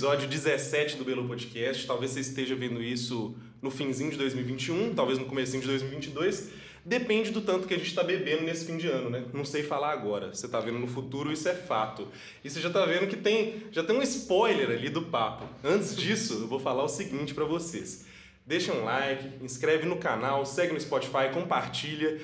episódio 17 do Belo Podcast. Talvez você esteja vendo isso no finzinho de 2021, talvez no comecinho de 2022. Depende do tanto que a gente está bebendo nesse fim de ano, né? Não sei falar agora. Você está vendo no futuro, isso é fato. E você já está vendo que tem, já tem um spoiler ali do papo. Antes disso, eu vou falar o seguinte para vocês. Deixa um like, inscreve no canal, segue no Spotify, compartilha.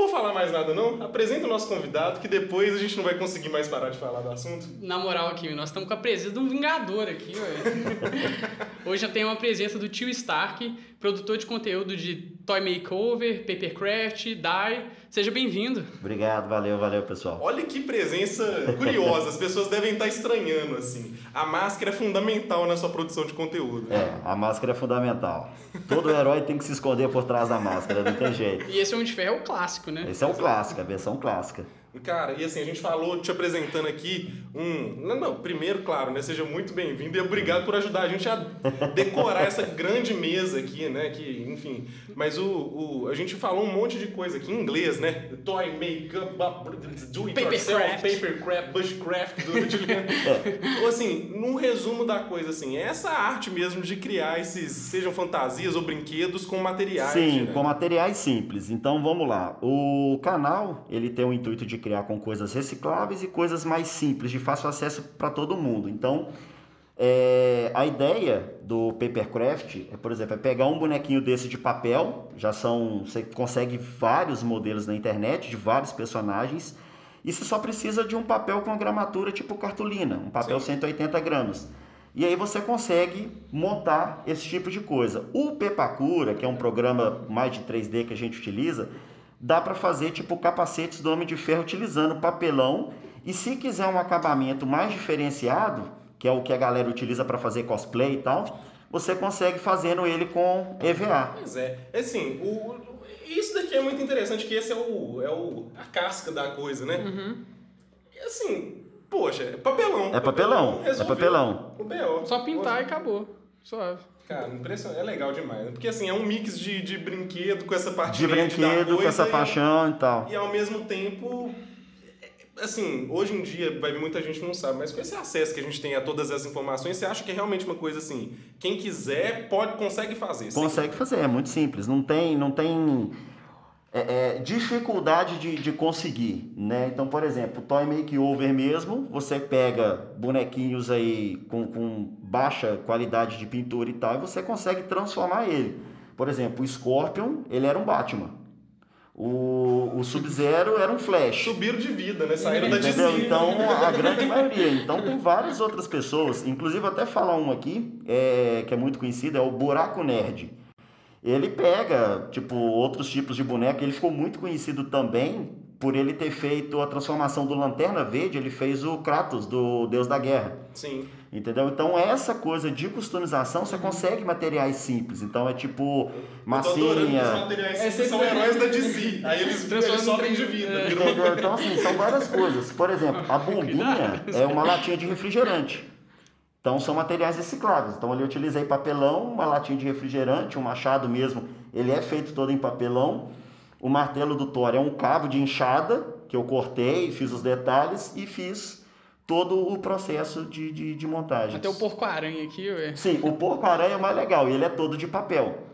Não vou falar mais nada, não. Apresenta o nosso convidado, que depois a gente não vai conseguir mais parar de falar do assunto. Na moral aqui, nós estamos com a presença de um Vingador aqui, ué. Hoje eu tenho a presença do tio Stark, produtor de conteúdo de Toy Makeover, Papercraft, Dye. Seja bem-vindo. Obrigado, valeu, valeu, pessoal. Olha que presença curiosa, as pessoas devem estar estranhando, assim. A máscara é fundamental na sua produção de conteúdo. É, a máscara é fundamental. Todo herói tem que se esconder por trás da máscara, não tem jeito. E esse Homem de Ferro é o clássico, né? Esse é o clássico, a versão clássica. Cara, e assim, a gente falou, te apresentando aqui um. Não, não, primeiro, claro, né? Seja muito bem-vindo e obrigado por ajudar a gente a decorar essa grande mesa aqui, né? Que, enfim. Mas o, o, a gente falou um monte de coisa aqui em inglês, né? Toy, makeup, do it yourself, papercraft, bushcraft, do Juliano. Assim, num resumo da coisa, assim, é essa arte mesmo de criar esses, sejam fantasias ou brinquedos com materiais. Sim, né? com materiais simples. Então vamos lá. O canal, ele tem o intuito de criar com coisas recicláveis e coisas mais simples, de fácil acesso para todo mundo. Então, é, a ideia do Papercraft é, por exemplo, é pegar um bonequinho desse de papel, já são, você consegue vários modelos na internet de vários personagens, e você só precisa de um papel com a gramatura tipo cartolina, um papel Sim. 180 gramas. E aí você consegue montar esse tipo de coisa. O Pepacura, que é um programa mais de 3D que a gente utiliza, dá para fazer tipo capacetes do Homem de Ferro utilizando papelão. E se quiser um acabamento mais diferenciado, que é o que a galera utiliza para fazer cosplay e tal, você consegue fazendo ele com EVA. Pois é. é assim, o, isso daqui é muito interessante, que esse é o, é o a casca da coisa, né? Uhum. E assim, poxa, é papelão. É papelão, é papelão. O B.O. Só pintar e acabou. Suave. Cara, impressionante. É legal demais. Né? Porque assim, é um mix de, de brinquedo com essa parte de brinquedo, com essa paixão e, e tal. E ao mesmo tempo assim, hoje em dia, vai muita gente não sabe, mas com esse acesso que a gente tem a todas as informações, você acha que é realmente uma coisa assim, quem quiser pode consegue fazer? Consegue fazer, é muito simples. Não tem, não tem é, é, dificuldade de, de conseguir, né? Então, por exemplo, Toy Makeover mesmo, você pega bonequinhos aí com, com baixa qualidade de pintura e tal, e você consegue transformar ele. Por exemplo, o Scorpion, ele era um Batman. O, o Sub-Zero era um Flash. Subiram de vida, né? Saíram da DC. Então, a grande maioria. Então, tem várias outras pessoas, inclusive até falar um aqui, é, que é muito conhecido, é o Buraco Nerd. Ele pega, tipo, outros tipos de boneco. Ele ficou muito conhecido também por ele ter feito a transformação do Lanterna Verde. Ele fez o Kratos, do Deus da Guerra. Sim. Entendeu? Então, essa coisa de customização, você consegue materiais simples. Então, é tipo massinha. Os materiais simples são heróis da DC. Aí eles, eles sobem de vida. É. Entendeu? Então, assim, são várias coisas. Por exemplo, a bombinha é uma latinha de refrigerante. Então são materiais recicláveis. Então ali eu utilizei papelão, uma latinha de refrigerante, um machado mesmo, ele é feito todo em papelão. O martelo do Thor é um cabo de enxada que eu cortei, fiz os detalhes e fiz todo o processo de, de, de montagem. Até o porco-aranha aqui, ué. Sim, o porco-aranha é o mais legal e ele é todo de papel.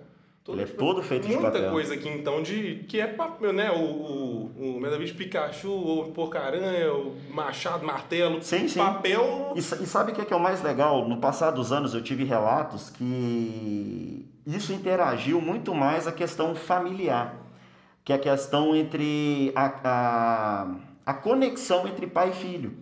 Todo ele é todo feito de papel. Muita coisa aqui então de que é papel, né? O, o, o Medabicho Pikachu, o Porcaranha, o Machado, Martelo. Sim, sim. Papel. E, e sabe o que é, que é o mais legal? No passar dos anos eu tive relatos que isso interagiu muito mais a questão familiar, que é a questão entre a, a, a conexão entre pai e filho.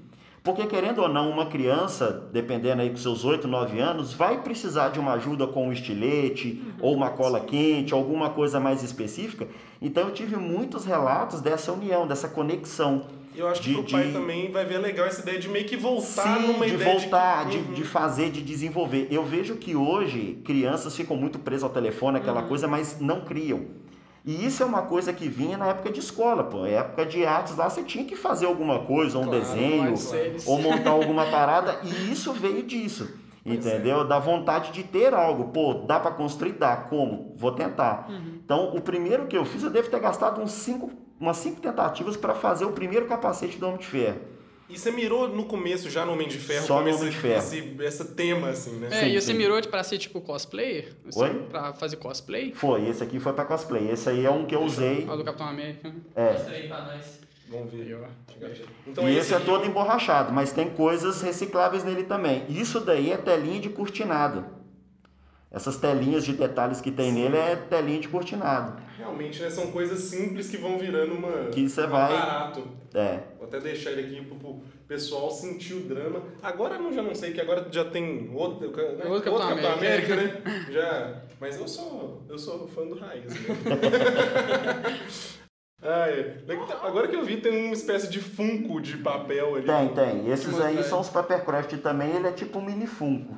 Porque, querendo ou não, uma criança, dependendo aí com seus 8, 9 anos, vai precisar de uma ajuda com um estilete, uhum, ou uma cola quente, alguma coisa mais específica. Então, eu tive muitos relatos dessa união, dessa conexão. Eu acho que de, pro pai de... também vai ver legal essa ideia de meio que voltar Sim, numa de ideia voltar, de... Uhum. de, de fazer, de desenvolver. Eu vejo que hoje crianças ficam muito presas ao telefone, aquela uhum. coisa, mas não criam. E isso é uma coisa que vinha na época de escola, pô. Na época de artes lá você tinha que fazer alguma coisa, um claro, desenho, ou montar alguma parada, e isso veio disso. Pois é. entendeu? É. Da vontade de ter algo. Pô, dá para construir? Dá. Como? Vou tentar. Uhum. Então, o primeiro que eu fiz, eu devo ter gastado uns cinco, umas cinco tentativas para fazer o primeiro capacete do Homem de Ferro. E você mirou no começo já no Homem de Ferro? Só no esse, Homem de Ferro. Esse, esse tema, assim, né? É, Sim, e você sim. mirou pra ser tipo cosplayer? Assim, Oi? Pra fazer cosplay? Foi, esse aqui foi pra cosplay. Esse aí é um que eu usei. Ó, do Capitão América. né? É. Mostra aí pra nós. Vamos ver. Então, e esse é todo emborrachado, mas tem coisas recicláveis nele também. Isso daí é telinha de cortinado. Essas telinhas de detalhes que tem nele é telinha de cortinado. Realmente, né? São coisas simples que vão virando uma... Que você um vai- barato. É. Vou até deixar ele aqui pro, pro pessoal sentir o drama. Agora eu já não sei, que agora já tem outro, né? Outro Capitão Capitão América. América, né? Já. Mas eu sou, eu sou fã do Raiz. Né? ah, é. Legal. Agora que eu vi, tem uma espécie de funko de papel ali. Tem, tem. Esses aí. são os Papercraft também, ele é tipo um mini Funko.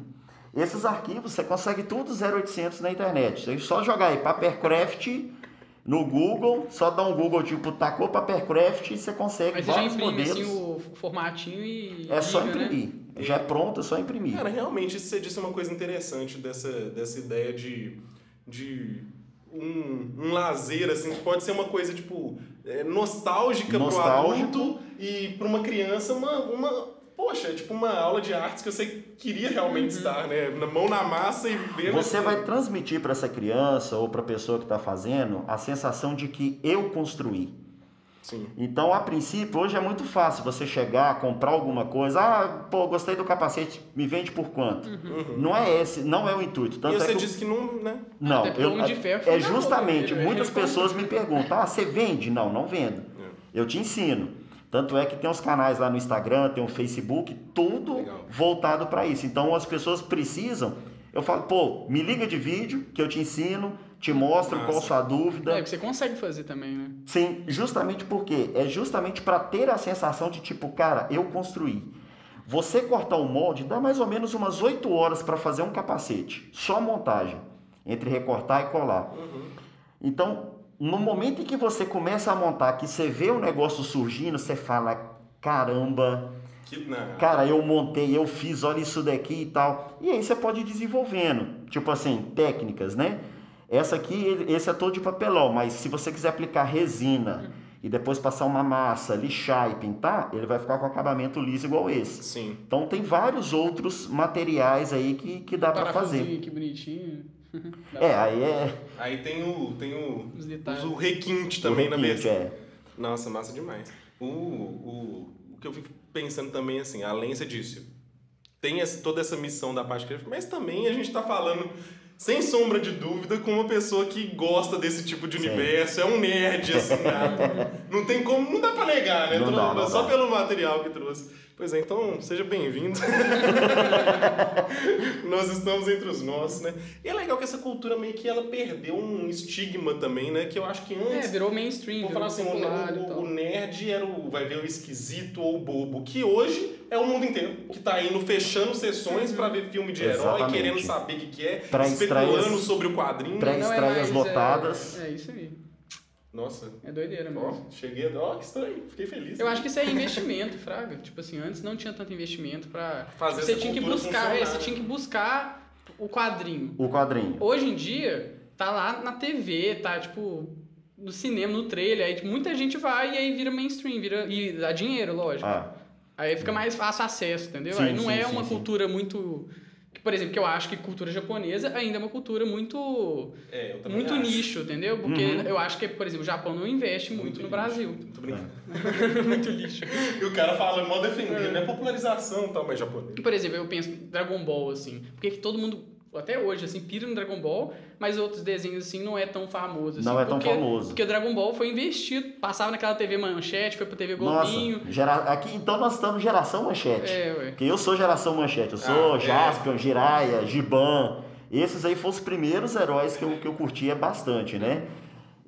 Esses arquivos você consegue tudo 0800 na internet. Você só jogar aí Papercraft no Google, só dá um Google tipo tacou Papercraft e você consegue Aí você já vários imprime modelos. assim o formatinho e. É só né? imprimir. Já é pronto, é só imprimir. Cara, realmente, isso você disse uma coisa interessante dessa, dessa ideia de, de um, um lazer, assim, que pode ser uma coisa, tipo, é, nostálgica Nostálgico. pro adulto e pra uma criança uma, uma, poxa, tipo uma aula de artes que você queria realmente estar, né? Na mão na massa e ver... Você vai transmitir para essa criança ou para a pessoa que está fazendo a sensação de que eu construí. Sim. Então, a princípio, hoje é muito fácil você chegar, comprar alguma coisa. Ah, pô, gostei do capacete, me vende por quanto? Não é esse, não é o intuito. Tanto Uhum. e é você que o- disse que não, né? Não, Até eu, de Ferro é justamente, boca, né? muitas pessoas me perguntam, ah, você vende? Não, não vendo. Eu te ensino. Tanto é que tem os canais lá no Instagram, tem o Facebook, tudo Legal. voltado para isso. Então as pessoas precisam, eu falo, pô, me liga de vídeo que eu te ensino, te mostro qual a Massa. sua dúvida. É, que você consegue fazer também, né? Sim, justamente porque é justamente para ter a sensação de tipo, cara, eu construí. Você cortar um molde dá mais ou menos umas 8 horas para fazer um capacete, só montagem, entre recortar e colar. Então, no momento em que você começa a montar, que você vê o negócio surgindo, você fala, caramba, Que, não. cara, eu montei, eu fiz, olha isso daqui e tal. E aí você pode ir desenvolvendo, tipo assim, técnicas, né? Essa aqui, esse é todo de papelão, mas se você quiser aplicar resina e depois passar uma massa, lixar e pintar, ele vai ficar com acabamento liso igual esse. Sim. Então tem vários outros materiais aí que, que dá para fazer. Aqui bonitinho. Dá É, aí é Aí tem o, tem o, Os detalhes. o requinte também o na requinte, mesa. é. Nossa, massa demais. O, o, o que eu fico pensando também, assim, além, você disse, tem essa, toda essa missão da parte criativa, mas também a gente tá falando, sem sombra de dúvida, com uma pessoa que gosta desse tipo de Sim. universo, é um nerd, assim, nada. não tem como, não dá pra negar, né? Não dá, não só dá. pelo material que trouxe. Pois é, então, seja bem-vindo. Nós estamos entre os nossos, né? E é legal que essa cultura meio que ela perdeu um estigma também, né? Que eu acho que É, antes virou mainstream, Vou falar assim, o, o- o nerd era o, vai ver o esquisito ou o bobo, que hoje é o mundo inteiro, que tá indo fechando sessões pra ver filme de herói, Exatamente. querendo saber o que, que é, Pra especulando sobre o quadrinho. Pra- é estreias mais, lotadas. É, é isso aí. Nossa, É doideira ó, mesmo. cheguei, ó, que estranho, fiquei feliz. Eu acho que isso é investimento, Fraga. Tipo assim, antes não tinha tanto investimento pra. Fazer você tinha que buscar, é, você né? tinha que buscar o quadrinho. O quadrinho. Hoje em dia, tá lá na TV, tá tipo no cinema, no trailer, aí muita gente vai e aí vira mainstream, vira e dá dinheiro, lógico. Ah, Aí fica mais fácil acesso, entendeu? Sim, aí não sim, é sim, uma sim. cultura muito por exemplo, que eu acho que cultura japonesa ainda é uma cultura muito É, muito acho. nicho, entendeu? Porque Uhum. eu acho que, por exemplo, o Japão não investe muito, Muito no lixo. Brasil. Tô brincando. muito lixo. E o cara fala, mó defender, né? Popularização e tal, mas japonês. Por exemplo, eu penso em Dragon Ball, assim. Por que todo mundo, até hoje, assim, pira no Dragon Ball, mas outros desenhos, assim, não é tão famoso. Assim, Não é tão porque, famoso. Porque o Dragon Ball foi investido, passava naquela TV Manchete, foi pra TV nossa, Globinho. gera... aqui então nós estamos geração manchete. É, ué. Porque eu sou geração manchete, eu sou Ah, é. Jaspion, Jiraiya, Giban. Esses aí foram os primeiros heróis que eu, que eu curtia bastante, né?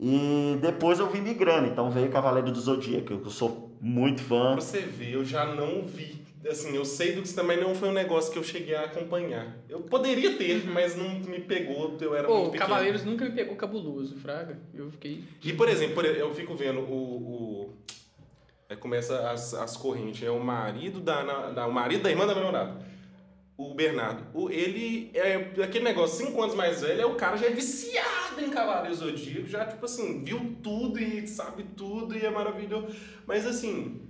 E depois eu vim migrando, então veio Cavaleiro do Zodíaco, que eu sou muito fã. Pra você ver, eu já não vi. Assim, eu sei do que também não foi um negócio que eu cheguei a acompanhar. Eu poderia ter, mas não me pegou, eu era Pô, muito pequeno. Cavaleiros nunca me pegou cabuloso, Fraga. Eu fiquei. E, por exemplo, eu fico vendo o... o aí começa as, as correntes. É o marido da, da- o marido da irmã da namorada. O Bernardo. O, ele é aquele negócio, cinco anos mais velho, é o cara já é viciado em Cavaleiro Zodíaco, já, tipo assim, viu tudo e sabe tudo e é maravilhoso. Mas, assim,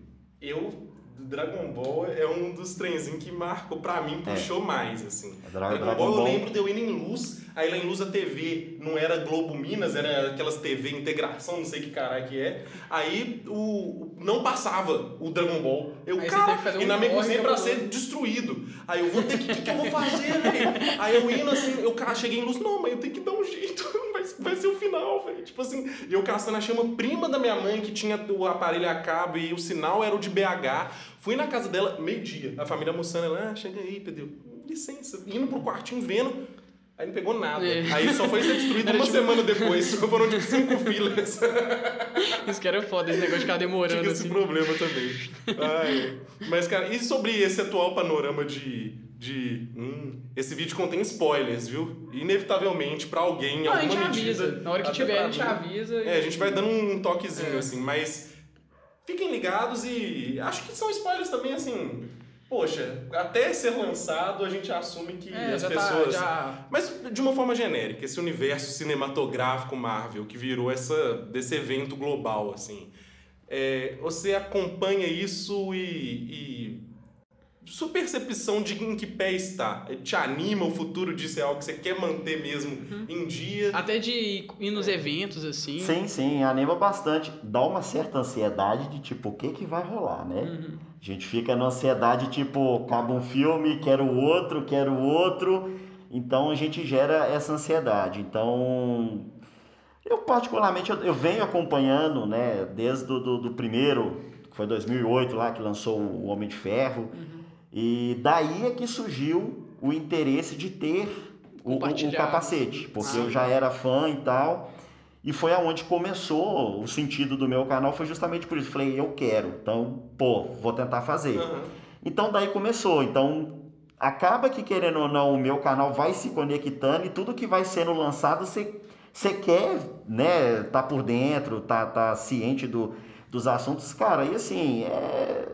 eu Dragon Ball é um dos trenzinhos que marcou pra mim, puxou mais, assim. Dra- Dragon, Dragon Ball, eu Ball- lembro de eu indo em Luz, aí lá em Luz a TV não era Globo Minas, era aquelas TV integração, não sei que caralho que é. Aí o, não passava o Dragon Ball. Eu, cara, e na minha cozinha pra cabuloso. ser destruído. Aí eu vou ter que, o que, que eu vou fazer, velho? Aí eu indo assim, eu cara, cheguei em Luz, não, mas eu tenho que dar um jeito, vai, ser o final, velho. Tipo assim, e eu caçando, achei uma prima da minha mãe que tinha o aparelho a cabo e o sinal era o de BH. Fui na casa dela, meio-dia. A família almoçando, ela, ah, chega aí, Pedro. Licença. Indo pro quartinho vendo. Aí não pegou nada. É. Aí só foi ser destruído uma tipo- semana depois. Foram tipo cinco filas. Isso que era foda, esse negócio de ficar demorando Tinha esse assim. problema também. Ai. Mas, cara, e sobre esse atual panorama de. De hum, esse vídeo contém spoilers, viu? Inevitavelmente, pra alguém, em Não, a alguma gente medida. avisa. Na hora que tiver, a gente avisa. É, a gente vai dando um toquezinho, É. assim, mas fiquem ligados e acho que são spoilers também, assim. Poxa, até ser lançado a gente assume que É, as já pessoas. tá. Já... Mas de uma forma genérica, esse universo cinematográfico Marvel que virou essa, desse evento global, assim. É, você acompanha isso e, e. Sua percepção de em que pé está? Te anima o futuro disso? É algo que você quer manter mesmo Uhum. em dia? Até de ir nos eventos, assim. Sim, sim, anima bastante. Dá uma certa ansiedade de tipo, o que que vai rolar, né? Uhum. A gente fica na ansiedade, tipo, acaba um filme, quero o outro, quero o outro. Então a gente gera essa ansiedade. Então, eu particularmente, eu, eu venho acompanhando, né, desde do, do, do primeiro, que foi 2008 lá, que lançou o Homem de Ferro. E daí é que surgiu o interesse de ter o, o- capacete, porque eu já era fã e tal. E foi aonde começou o sentido do meu canal, foi justamente por isso. Falei, eu quero, então, pô, vou tentar fazer. Aham. Então daí começou. Então acaba que querendo ou não, o meu canal vai se conectando e tudo que vai sendo lançado você você quer, né, tá por dentro, tá, tá ciente do, dos assuntos, cara. E assim, é,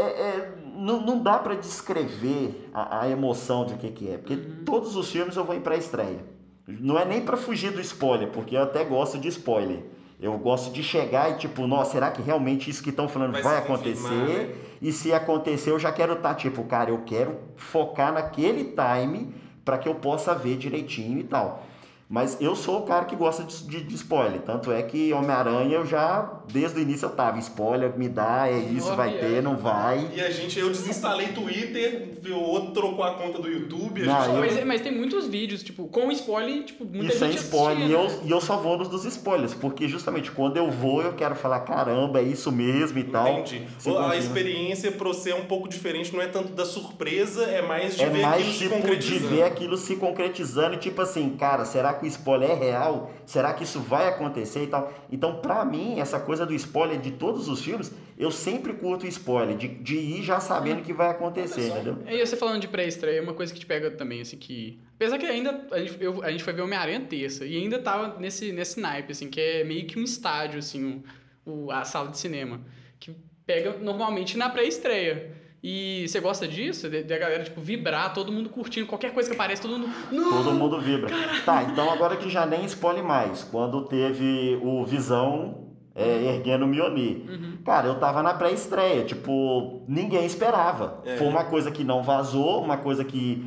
é, é- não, não dá para descrever a, a emoção de o que que é, porque todos os filmes eu vou em pré-estreia. Não é nem para fugir do spoiler, porque eu até gosto de spoiler. Eu gosto de chegar e tipo, nossa, será que realmente isso que estão falando Vai vai, acontecer? né? E se acontecer, eu já quero estar tipo, cara, eu quero focar naquele time para que eu possa ver direitinho e tal. Mas eu sou o cara que gosta de, de- de spoiler. Tanto é que Homem-Aranha eu já, desde o início eu tava, spoiler, me dá, é isso, vai Olha. ter, não vai. E a gente, eu desinstalei Twitter, o outro trocou a conta do YouTube. A Não, gente eu- Mas, mas tem muitos vídeos, tipo, com spoiler, tipo, muita e sem gente spoiler. E assistindo, eu, e eu só vou nos dos spoilers, porque justamente quando eu vou, eu quero falar, caramba, é isso mesmo e tal. Entendi. Se a experiência pra você é um pouco diferente, não é tanto da surpresa, é mais de É ver mais aquilo se tipo de concretizando. ver aquilo se concretizando e tipo assim, cara, será que o spoiler é real? Será que isso vai acontecer e tal? Então, pra mim, essa coisa do spoiler de todos os filmes, eu sempre curto o spoiler, de, de ir já sabendo o que vai acontecer, entendeu? E você falando de pré-estreia, uma coisa que te pega também, assim, que... Apesar que ainda a gente, eu- a gente foi ver Homem-Aranha terça, e ainda tava nesse, nesse naipe, assim, que é meio que um estádio, assim, o, o- a sala de cinema, que pega normalmente na pré-estreia. E você gosta disso? De, de a galera, tipo, vibrar, todo mundo curtindo, qualquer coisa que aparece, todo mundo... Não! Todo mundo vibra. Tá, então agora que já nem spoiler mais, quando teve o Visão é, erguendo o Mjolnir. Uhum. Cara, eu tava na pré-estreia, tipo, ninguém esperava. É. Foi uma coisa que não vazou, uma coisa que,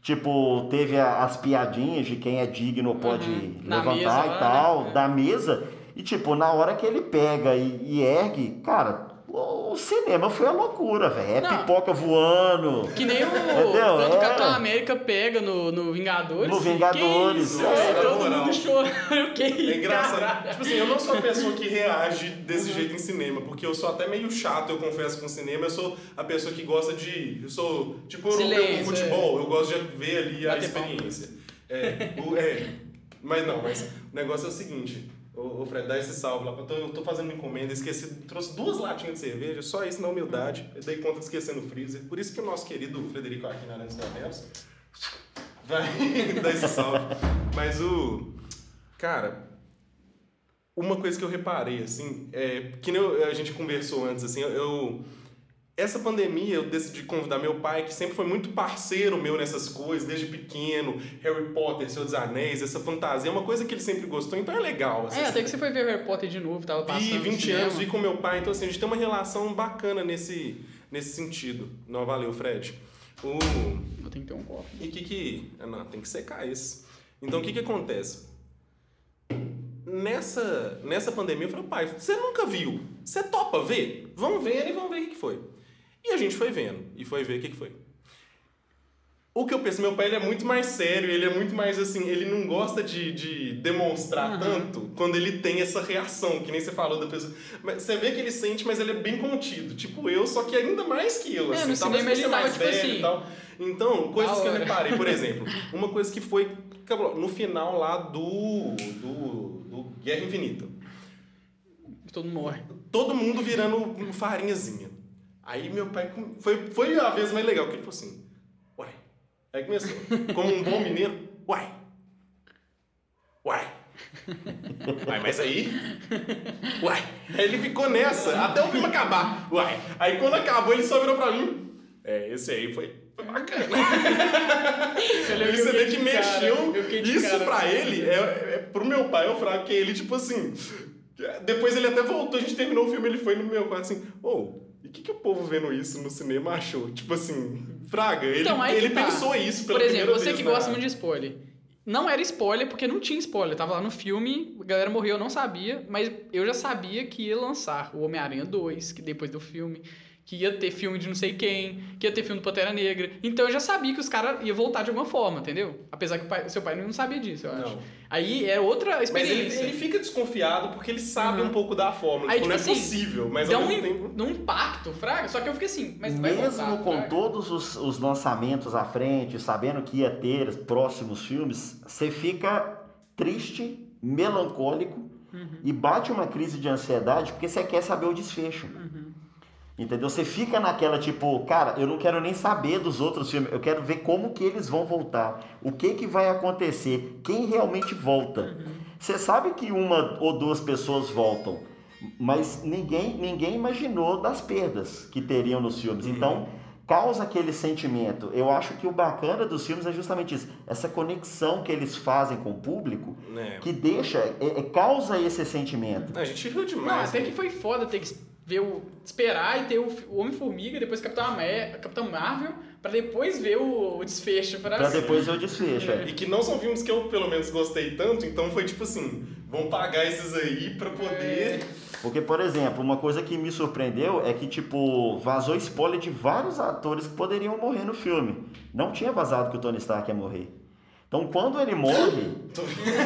tipo, teve a- as piadinhas de quem é digno pode Uhum. Levantar mesa e tal, né? É. da mesa. E, tipo, na hora que ele pega e, e ergue, cara, o, cinema foi a loucura, velho. É Não. pipoca voando. Que nem o... Entendeu? Quando o É. Capitão América pega no, no Vingadores. No Vingadores, Que isso, é. todo Moral. mundo chorando. Que É engraçado. caralho. Tipo assim, eu não sou a pessoa que reage desse jeito em cinema, porque eu sou até meio chato, eu confesso, com cinema. Eu sou a pessoa que gosta de. Eu sou tipo europeu com futebol, eu gosto de ver ali a Bater experiência. É, o- é, mas não, mas o negócio é o seguinte. Ô, Fred, dá esse salve lá. Eu tô, eu tô fazendo uma encomenda, esqueci, trouxe duas latinhas de cerveja, só isso na humildade. Eu dei conta de esquecer no freezer. Por isso que o nosso querido Frederico aqui na Aranha dos Tavernos vai dar esse salve. Mas o. Cara, uma coisa que eu reparei, assim, é que nem eu- a gente conversou antes, assim, eu, essa pandemia eu decidi convidar meu pai, que sempre foi muito parceiro meu nessas coisas, desde pequeno, Harry Potter, Senhor dos Anéis, essa fantasia, é uma coisa que ele sempre gostou, então é legal. Assim, é, até que você foi ver Harry Potter de novo, tava passando. Vi 20 anos, vi com meu pai, então assim, a gente tem uma relação bacana nesse, nesse sentido. Não, valeu, Fred. O... Eu tenho que ter um copo. E o que que... Ah, não, tem que secar esse. Então, o que que acontece? Nessa, nessa pandemia, eu falei, pai, você nunca viu. Você topa ver? Vamos ver e vamos ver o que foi. E a gente foi vendo, e foi ver o que, que foi. O que eu penso, meu pai ele é muito mais sério, ele é muito mais assim, ele não gosta de, de demonstrar uhum. tanto quando ele tem essa reação, que nem você falou da pessoa. Mas você vê que ele sente, mas ele é bem contido, tipo eu, só que ainda mais que eu. É, assim, no cinema ele tava tipo assim. E tal. Então, coisas que eu reparei, por exemplo, uma coisa que foi no final lá do, do, do Guerra Infinita. Todo mundo morre. Todo mundo virando farinhazinha. Aí meu pai. Foi, foi a vez mais legal, que ele falou assim: Uai. Aí começou. Como um bom mineiro, uai. Uai. Uai, mas aí. Uai. Aí ele ficou nessa, até o filme acabar. Uai. Aí quando acabou, ele só virou pra mim. É, esse aí foi, foi bacana. você vê que mexeu. Isso cara, pra ele, é, é, pro meu pai, eu falo que ele, tipo assim. Depois ele até voltou, a gente terminou o filme, ele foi no meu quarto assim, ô. Oh, e o que, que o povo vendo isso no cinema achou? Tipo assim, Fraga, ele, então, ele tá. pensou isso pela Por exemplo, você vez, que gosta muito de spoiler. Não era spoiler porque não tinha spoiler. Tava lá no filme, a galera morreu, eu não sabia, mas eu já sabia que ia lançar o Homem-Aranha 2, que depois do filme que ia ter filme de não sei quem, que ia ter filme do Pantera Negra. Então eu já sabia que os caras iam voltar de alguma forma, entendeu? Apesar que o pai, seu pai não sabia disso, eu acho. Não. Aí é outra experiência. Mas ele, ele fica desconfiado porque ele sabe uhum. um pouco da fórmula. Aí, tipo, tipo não é assim, possível, mas dá um, tempo... um impacto, fraga. Só que eu fiquei assim, mas Mesmo voltar, com fraga. todos os, os lançamentos à frente, sabendo que ia ter próximos filmes, você fica triste, melancólico uhum. e bate uma crise de ansiedade porque você quer saber o desfecho. Uhum. Entendeu? Você fica naquela tipo, cara, eu não quero nem saber dos outros filmes, eu quero ver como que eles vão voltar, o que que vai acontecer, quem realmente volta. Uhum. Você sabe que uma ou duas pessoas voltam, mas ninguém ninguém imaginou das perdas que teriam nos filmes. Uhum. Então, causa aquele sentimento. Eu acho que o bacana dos filmes é justamente isso, essa conexão que eles fazem com o público, é. que deixa, é, é, causa esse sentimento. A gente riu demais. Não, até né? que foi foda ter que ver o, esperar e ter o, o Homem-Formiga, depois Capitão, Capitão Marvel, para depois ver o, o desfecho. Pra, pra depois ver o desfecho. É. E que não são filmes que eu, pelo menos, gostei tanto, então foi tipo assim, vão pagar esses aí pra poder... É. Porque, por exemplo, uma coisa que me surpreendeu é que, tipo, vazou spoiler de vários atores que poderiam morrer no filme. Não tinha vazado que o Tony Stark ia morrer. Então, quando ele morre...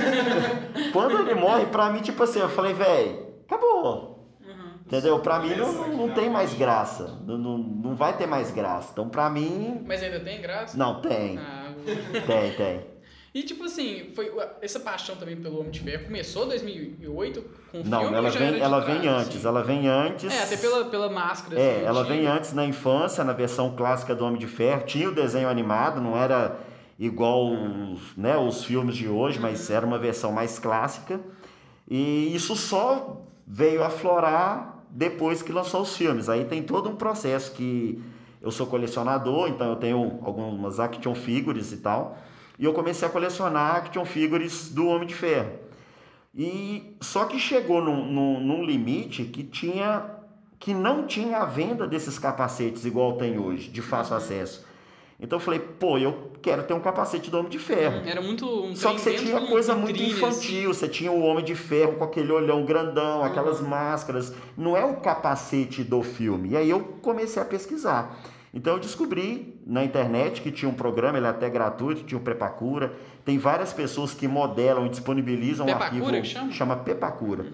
quando ele morre, pra mim, tipo assim, eu falei, velho, acabou Entendeu? Pra mim não, não tem mais graça. Não, não, não vai ter mais graça. Então pra mim. Mas ainda tem graça? Não, tem. Ah, tem, tem. E tipo assim, foi essa paixão também pelo Homem de Ferro começou em 2008 com o Não, filme ela vem, ela vem antes, assim? ela vem antes. É, até pela, pela máscara. É, assim, ela vem antes na infância, na versão clássica do Homem de Ferro. Tinha o desenho animado, não era igual os, né, os filmes de hoje, uhum. mas era uma versão mais clássica. E isso só veio aflorar depois que lançou os filmes. Aí tem todo um processo que eu sou colecionador, então eu tenho algumas action figures e tal. E eu comecei a colecionar action figures do Homem de Ferro. E só que chegou num, num, num limite que tinha que não tinha a venda desses capacetes igual tem hoje, de fácil acesso. Então eu falei, pô, eu quero ter um capacete do Homem de Ferro. Era muito um Só que você tinha coisa muito trilhas. infantil, você tinha o Homem de Ferro com aquele olhão grandão, aquelas uhum. máscaras. Não é o capacete do filme. E aí eu comecei a pesquisar. Então eu descobri na internet que tinha um programa, ele é até gratuito, tinha o Prepacura. Tem várias pessoas que modelam e disponibilizam Pepacura, um arquivo. Que chama? chama Pepacura.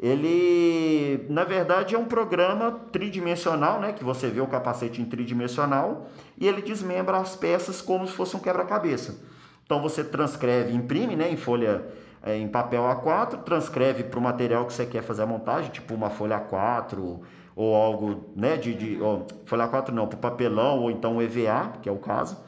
Ele, na verdade, é um programa tridimensional, né? Que você vê o capacete em tridimensional e ele desmembra as peças como se fosse um quebra-cabeça. Então você transcreve, imprime, né? Em folha, é, em papel A4, transcreve para o material que você quer fazer a montagem, tipo uma folha A4 ou algo, né? De, de folha A4 não, para papelão ou então EVA, que é o caso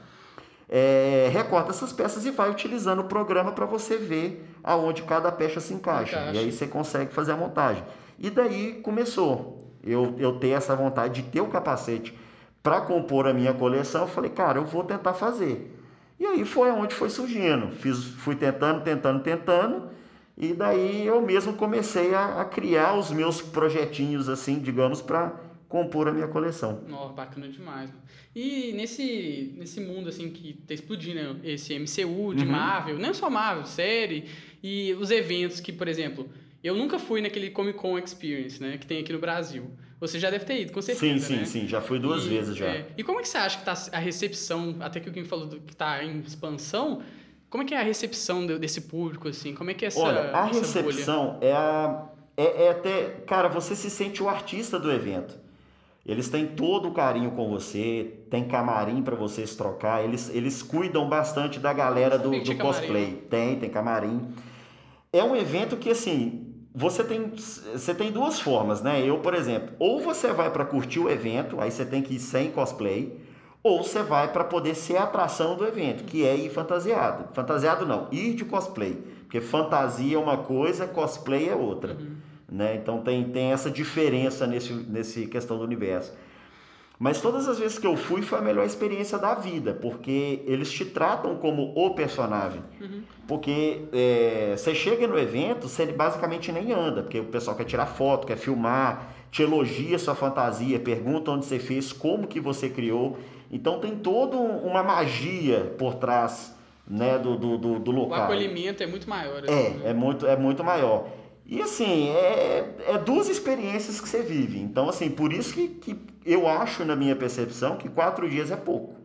é, recorta essas peças e vai utilizando o programa para você ver aonde cada peça se encaixa. encaixa. E aí você consegue fazer a montagem. E daí começou. eu, eu ter essa vontade de ter o capacete para compor a minha coleção, eu falei, cara, eu vou tentar fazer. E aí foi onde foi surgindo. Fiz, fui tentando, tentando, tentando. E daí eu mesmo comecei a, a criar os meus projetinhos, assim, digamos, para compor a minha coleção. Nossa, bacana demais. E nesse, nesse mundo, assim, que tá explodindo, esse MCU de uhum. Marvel, não só Marvel, série, e os eventos que, por exemplo, eu nunca fui naquele Comic Con Experience, né, que tem aqui no Brasil. Você já deve ter ido, com certeza. Sim, sim, né? sim. Já fui duas e, vezes já. É, e como é que você acha que tá a recepção, até que o Kim falou que está em expansão, como é que é a recepção desse público, assim? Como é que é essa Olha, a essa recepção bolha? é a... É, é até... Cara, você se sente o artista do evento. Eles têm todo o carinho com você, tem camarim para vocês trocar, eles, eles cuidam bastante da galera do, do cosplay. Camarim. Tem, tem camarim. É um evento que, assim, você tem, você tem duas formas, né? Eu, por exemplo, ou você vai para curtir o evento, aí você tem que ir sem cosplay, ou você vai para poder ser a atração do evento, que é ir fantasiado. Fantasiado não, ir de cosplay. Porque fantasia é uma coisa, cosplay é outra. Uhum. Né? Então tem, tem essa diferença nesse, nesse questão do universo. Mas todas as vezes que eu fui foi a melhor experiência da vida, porque eles te tratam como o personagem. Uhum. Porque é, você chega no evento, você basicamente nem anda, porque o pessoal quer tirar foto, quer filmar, te elogia sua fantasia, pergunta onde você fez, como que você criou. Então tem toda uma magia por trás né, do, do, do, do local. O acolhimento é muito maior. Assim, é, né? é, muito, é muito maior. E assim, é, é duas experiências que você vive. Então, assim, por isso que, que eu acho, na minha percepção, que quatro dias é pouco.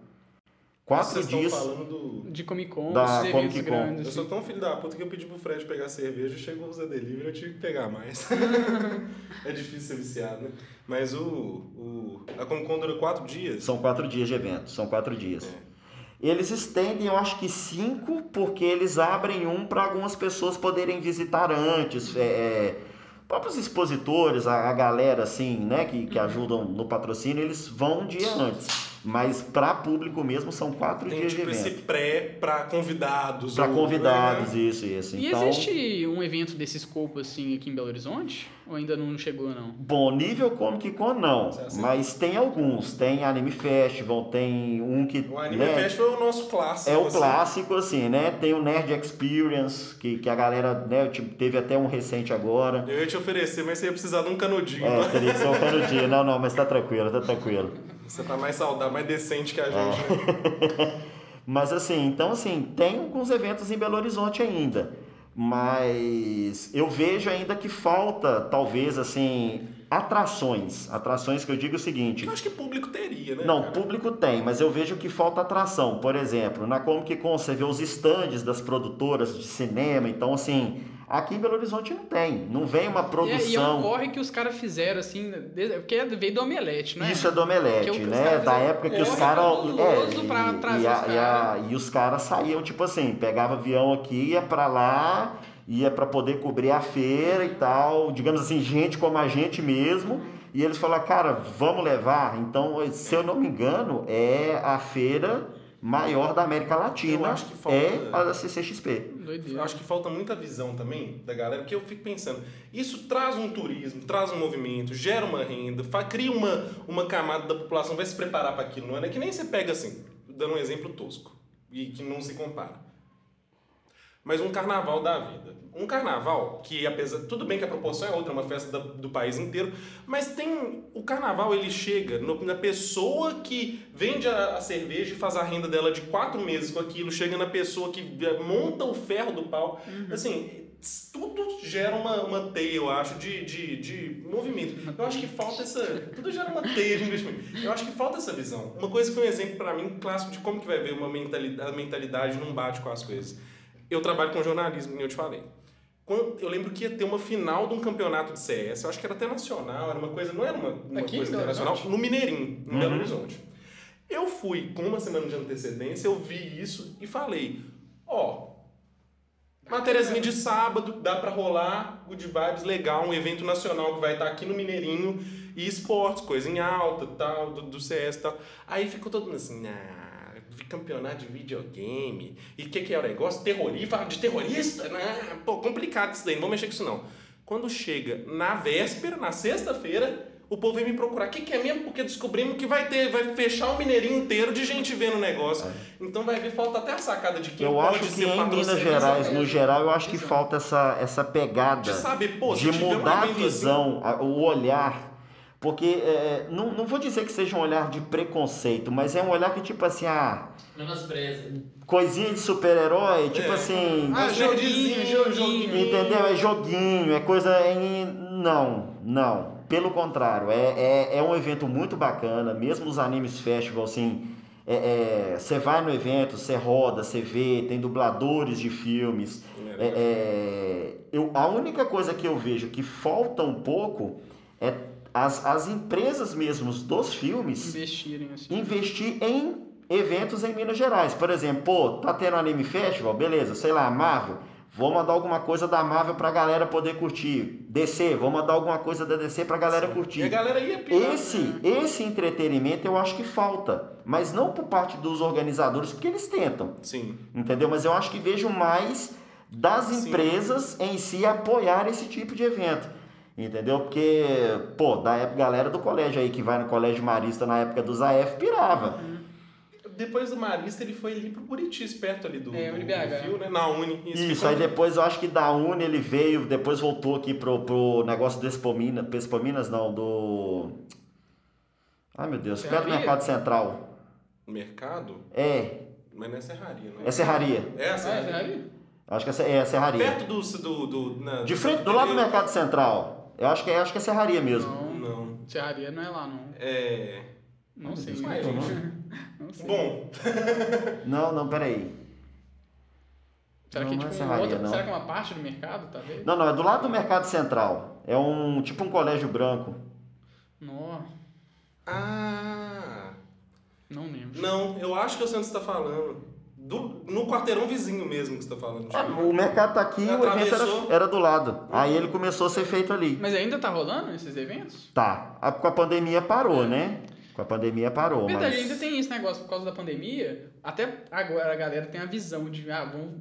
Quatro Vocês dias. falando do... De Comic Con, da Comic Con. Grandes, eu sou tão filho da puta que eu pedi pro Fred pegar cerveja, chegou o Zé Delivery, eu tive que pegar mais. é difícil ser viciado, né? Mas o, o. A Comic Con dura quatro dias? São quatro dias de evento, são quatro dias. É. Eles estendem, eu acho que cinco, porque eles abrem um para algumas pessoas poderem visitar antes. É, é, próprios expositores, a, a, galera assim, né, que, que ajudam no patrocínio, eles vão um dia antes. Mas para público mesmo são quatro Tem, dias tipo, de evento. esse pré para convidados. Para convidados, né? isso, isso. E então... existe um evento desse escopo assim aqui em Belo Horizonte? Ou ainda não chegou, não? Bom, nível Comic Con não. Assim. Mas tem alguns. Tem Anime Festival, tem um que. O Anime né, Festival é o nosso clássico. É o assim. clássico, assim, né? Tem o Nerd Experience, que, que a galera, né? Teve até um recente agora. Eu ia te oferecer, mas você ia precisar de um canudinho. É, teria que ser um canudinho. Não, não, mas tá tranquilo, tá tranquilo. Você tá mais saudável, mais decente que a gente. É. mas assim, então assim, tem alguns eventos em Belo Horizonte ainda mas eu vejo ainda que falta, talvez, assim, atrações. Atrações que eu digo o seguinte. Eu acho que público teria, né? Não, cara? público tem, mas eu vejo que falta atração. Por exemplo, na Comic Con você vê os estandes das produtoras de cinema, então assim Aqui em Belo Horizonte não tem, não vem uma produção. E, e é um corre que os caras fizeram, assim, porque veio do Omelete, né? Isso é do Omelete, né? Da época que os caras. É, e, e, a, e, os caras saíam, tipo assim, pegava avião aqui, ia para lá, ia para poder cobrir a feira e tal, digamos assim, gente como a gente mesmo. E eles falaram, cara, vamos levar. Então, se eu não me engano, é a feira maior da América Latina falta, é a da CCXP. Eu acho que falta muita visão também da galera, porque eu fico pensando, isso traz um turismo, traz um movimento, gera uma renda, cria uma, uma camada da população, vai se preparar para aquilo, não é? Que nem você pega assim, dando um exemplo tosco, e que não se compara mas um carnaval da vida. Um carnaval que, apesar. Tudo bem que a proporção é outra, é uma festa do, do país inteiro, mas tem. O carnaval ele chega no, na pessoa que vende a, a, cerveja e faz a renda dela de quatro meses com aquilo, chega na pessoa que monta o ferro do pau. Uhum. Assim, tudo gera uma, uma teia, eu acho, de, de, de movimento. Eu acho que falta essa. Tudo gera uma teia de investimento. Eu acho que falta essa visão. Uma coisa que foi um exemplo para mim clássico de como que vai ver uma mentalidade, a mentalidade não bate com as coisas. Eu trabalho com jornalismo, como eu te falei. Eu lembro que ia ter uma final de um campeonato de CS, eu acho que era até nacional, era uma coisa, não era uma, uma Aqui, coisa internacional, no Mineirinho, em uhum. Belo Horizonte. Eu fui com uma semana de antecedência, eu vi isso e falei, ó, oh, matériazinha de sábado, dá para rolar, good vibes, legal, um evento nacional que vai estar aqui no Mineirinho, e esportes, coisa em alta, tal, do, do CS e tal. Aí ficou todo mundo assim, nah, campeonato de videogame. E o que, que é o negócio? Terrorista? De terrorista? Né? Pô, complicado isso daí, não vou mexer com isso não. Quando chega na véspera, na sexta-feira, o povo vem me procurar. O que, que é mesmo? Porque descobrimos que vai ter, vai fechar um mineirinho inteiro de gente vendo o negócio. Então vai ver, falta até a sacada de quem Eu pode acho que ser em Minas. Gerais, no geral, eu acho que Exato. falta essa, essa pegada De saber, pô, de mudar a assim- visão, a- o olhar. Porque é, não, não vou dizer que seja um olhar de preconceito, mas é um olhar que, tipo assim, ah, Menospreza. coisinha de super-herói, tipo É. assim. Ah, joguinho, nerdzinho, joguinho. Entendeu? É joguinho, é coisa. Em... Não, não. Pelo contrário, é, é, é um evento muito bacana, mesmo os Animes Festival, assim. Você vai no evento, você roda, você vê, tem dubladores de filmes. É, é, eu, a única coisa que eu vejo que falta um pouco é as, as empresas mesmos dos filmes Investirem assim. investir em eventos em Minas Gerais. Por exemplo, pô, tá tendo Anime Festival, beleza, sei lá, Marvel. Vou mandar alguma coisa da Marvel pra galera poder curtir. DC, vou mandar alguma coisa da DC pra galera E a curtir. galera ia pirar. Esse, esse entretenimento eu acho que falta. Mas não por parte dos organizadores, porque eles tentam. Sim. Entendeu? Mas eu acho que vejo mais das Sim. empresas em si apoiar esse tipo de evento. Entendeu? Porque, pô, da época, galera do colégio aí que vai no colégio marista na época dos AF pirava. Depois do Marista, ele foi ali pro Buritis, perto ali do, É, do, do Fio, né? Na Uni. Isso, ficou- aí depois eu acho que da Uni ele veio, depois voltou aqui pro, pro negócio do Expominas não, do... Ai meu Deus, perto do Serraria? Mercado Central. Mercado? É, Mas não é serraria, não é Serraria. É, a Ah, serraria. sério? Acho que é, Ser- é Serraria. Perto do... do, do na- De frente, do lado do Mercado Central. Eu acho que é, acho que é Serraria mesmo. Não. Não. Serraria não é lá, não. É... Não sei. Deus, Ué, qual é o gente. nome? Não sei. Bom, Não, não, peraí. será que não, é não é tipo serraria, outra, não. será que é uma parte do mercado, talvez? Não, não, é do lado do Mercado Central. É um tipo um colégio branco. Não, Ah... não lembro. Não, eu acho que eu sei onde você tá falando. Do, no quarteirão vizinho mesmo que você tá falando. É, o mercado tá aqui e o evento era, era do lado. Aí ele começou a ser feito ali. Mas ainda tá rolando esses eventos? Tá. A- Com a pandemia parou, né? Com a pandemia parou, Verdade, mas... ainda tem esse negócio por causa da pandemia. Até agora a galera tem a visão de, ah, vamos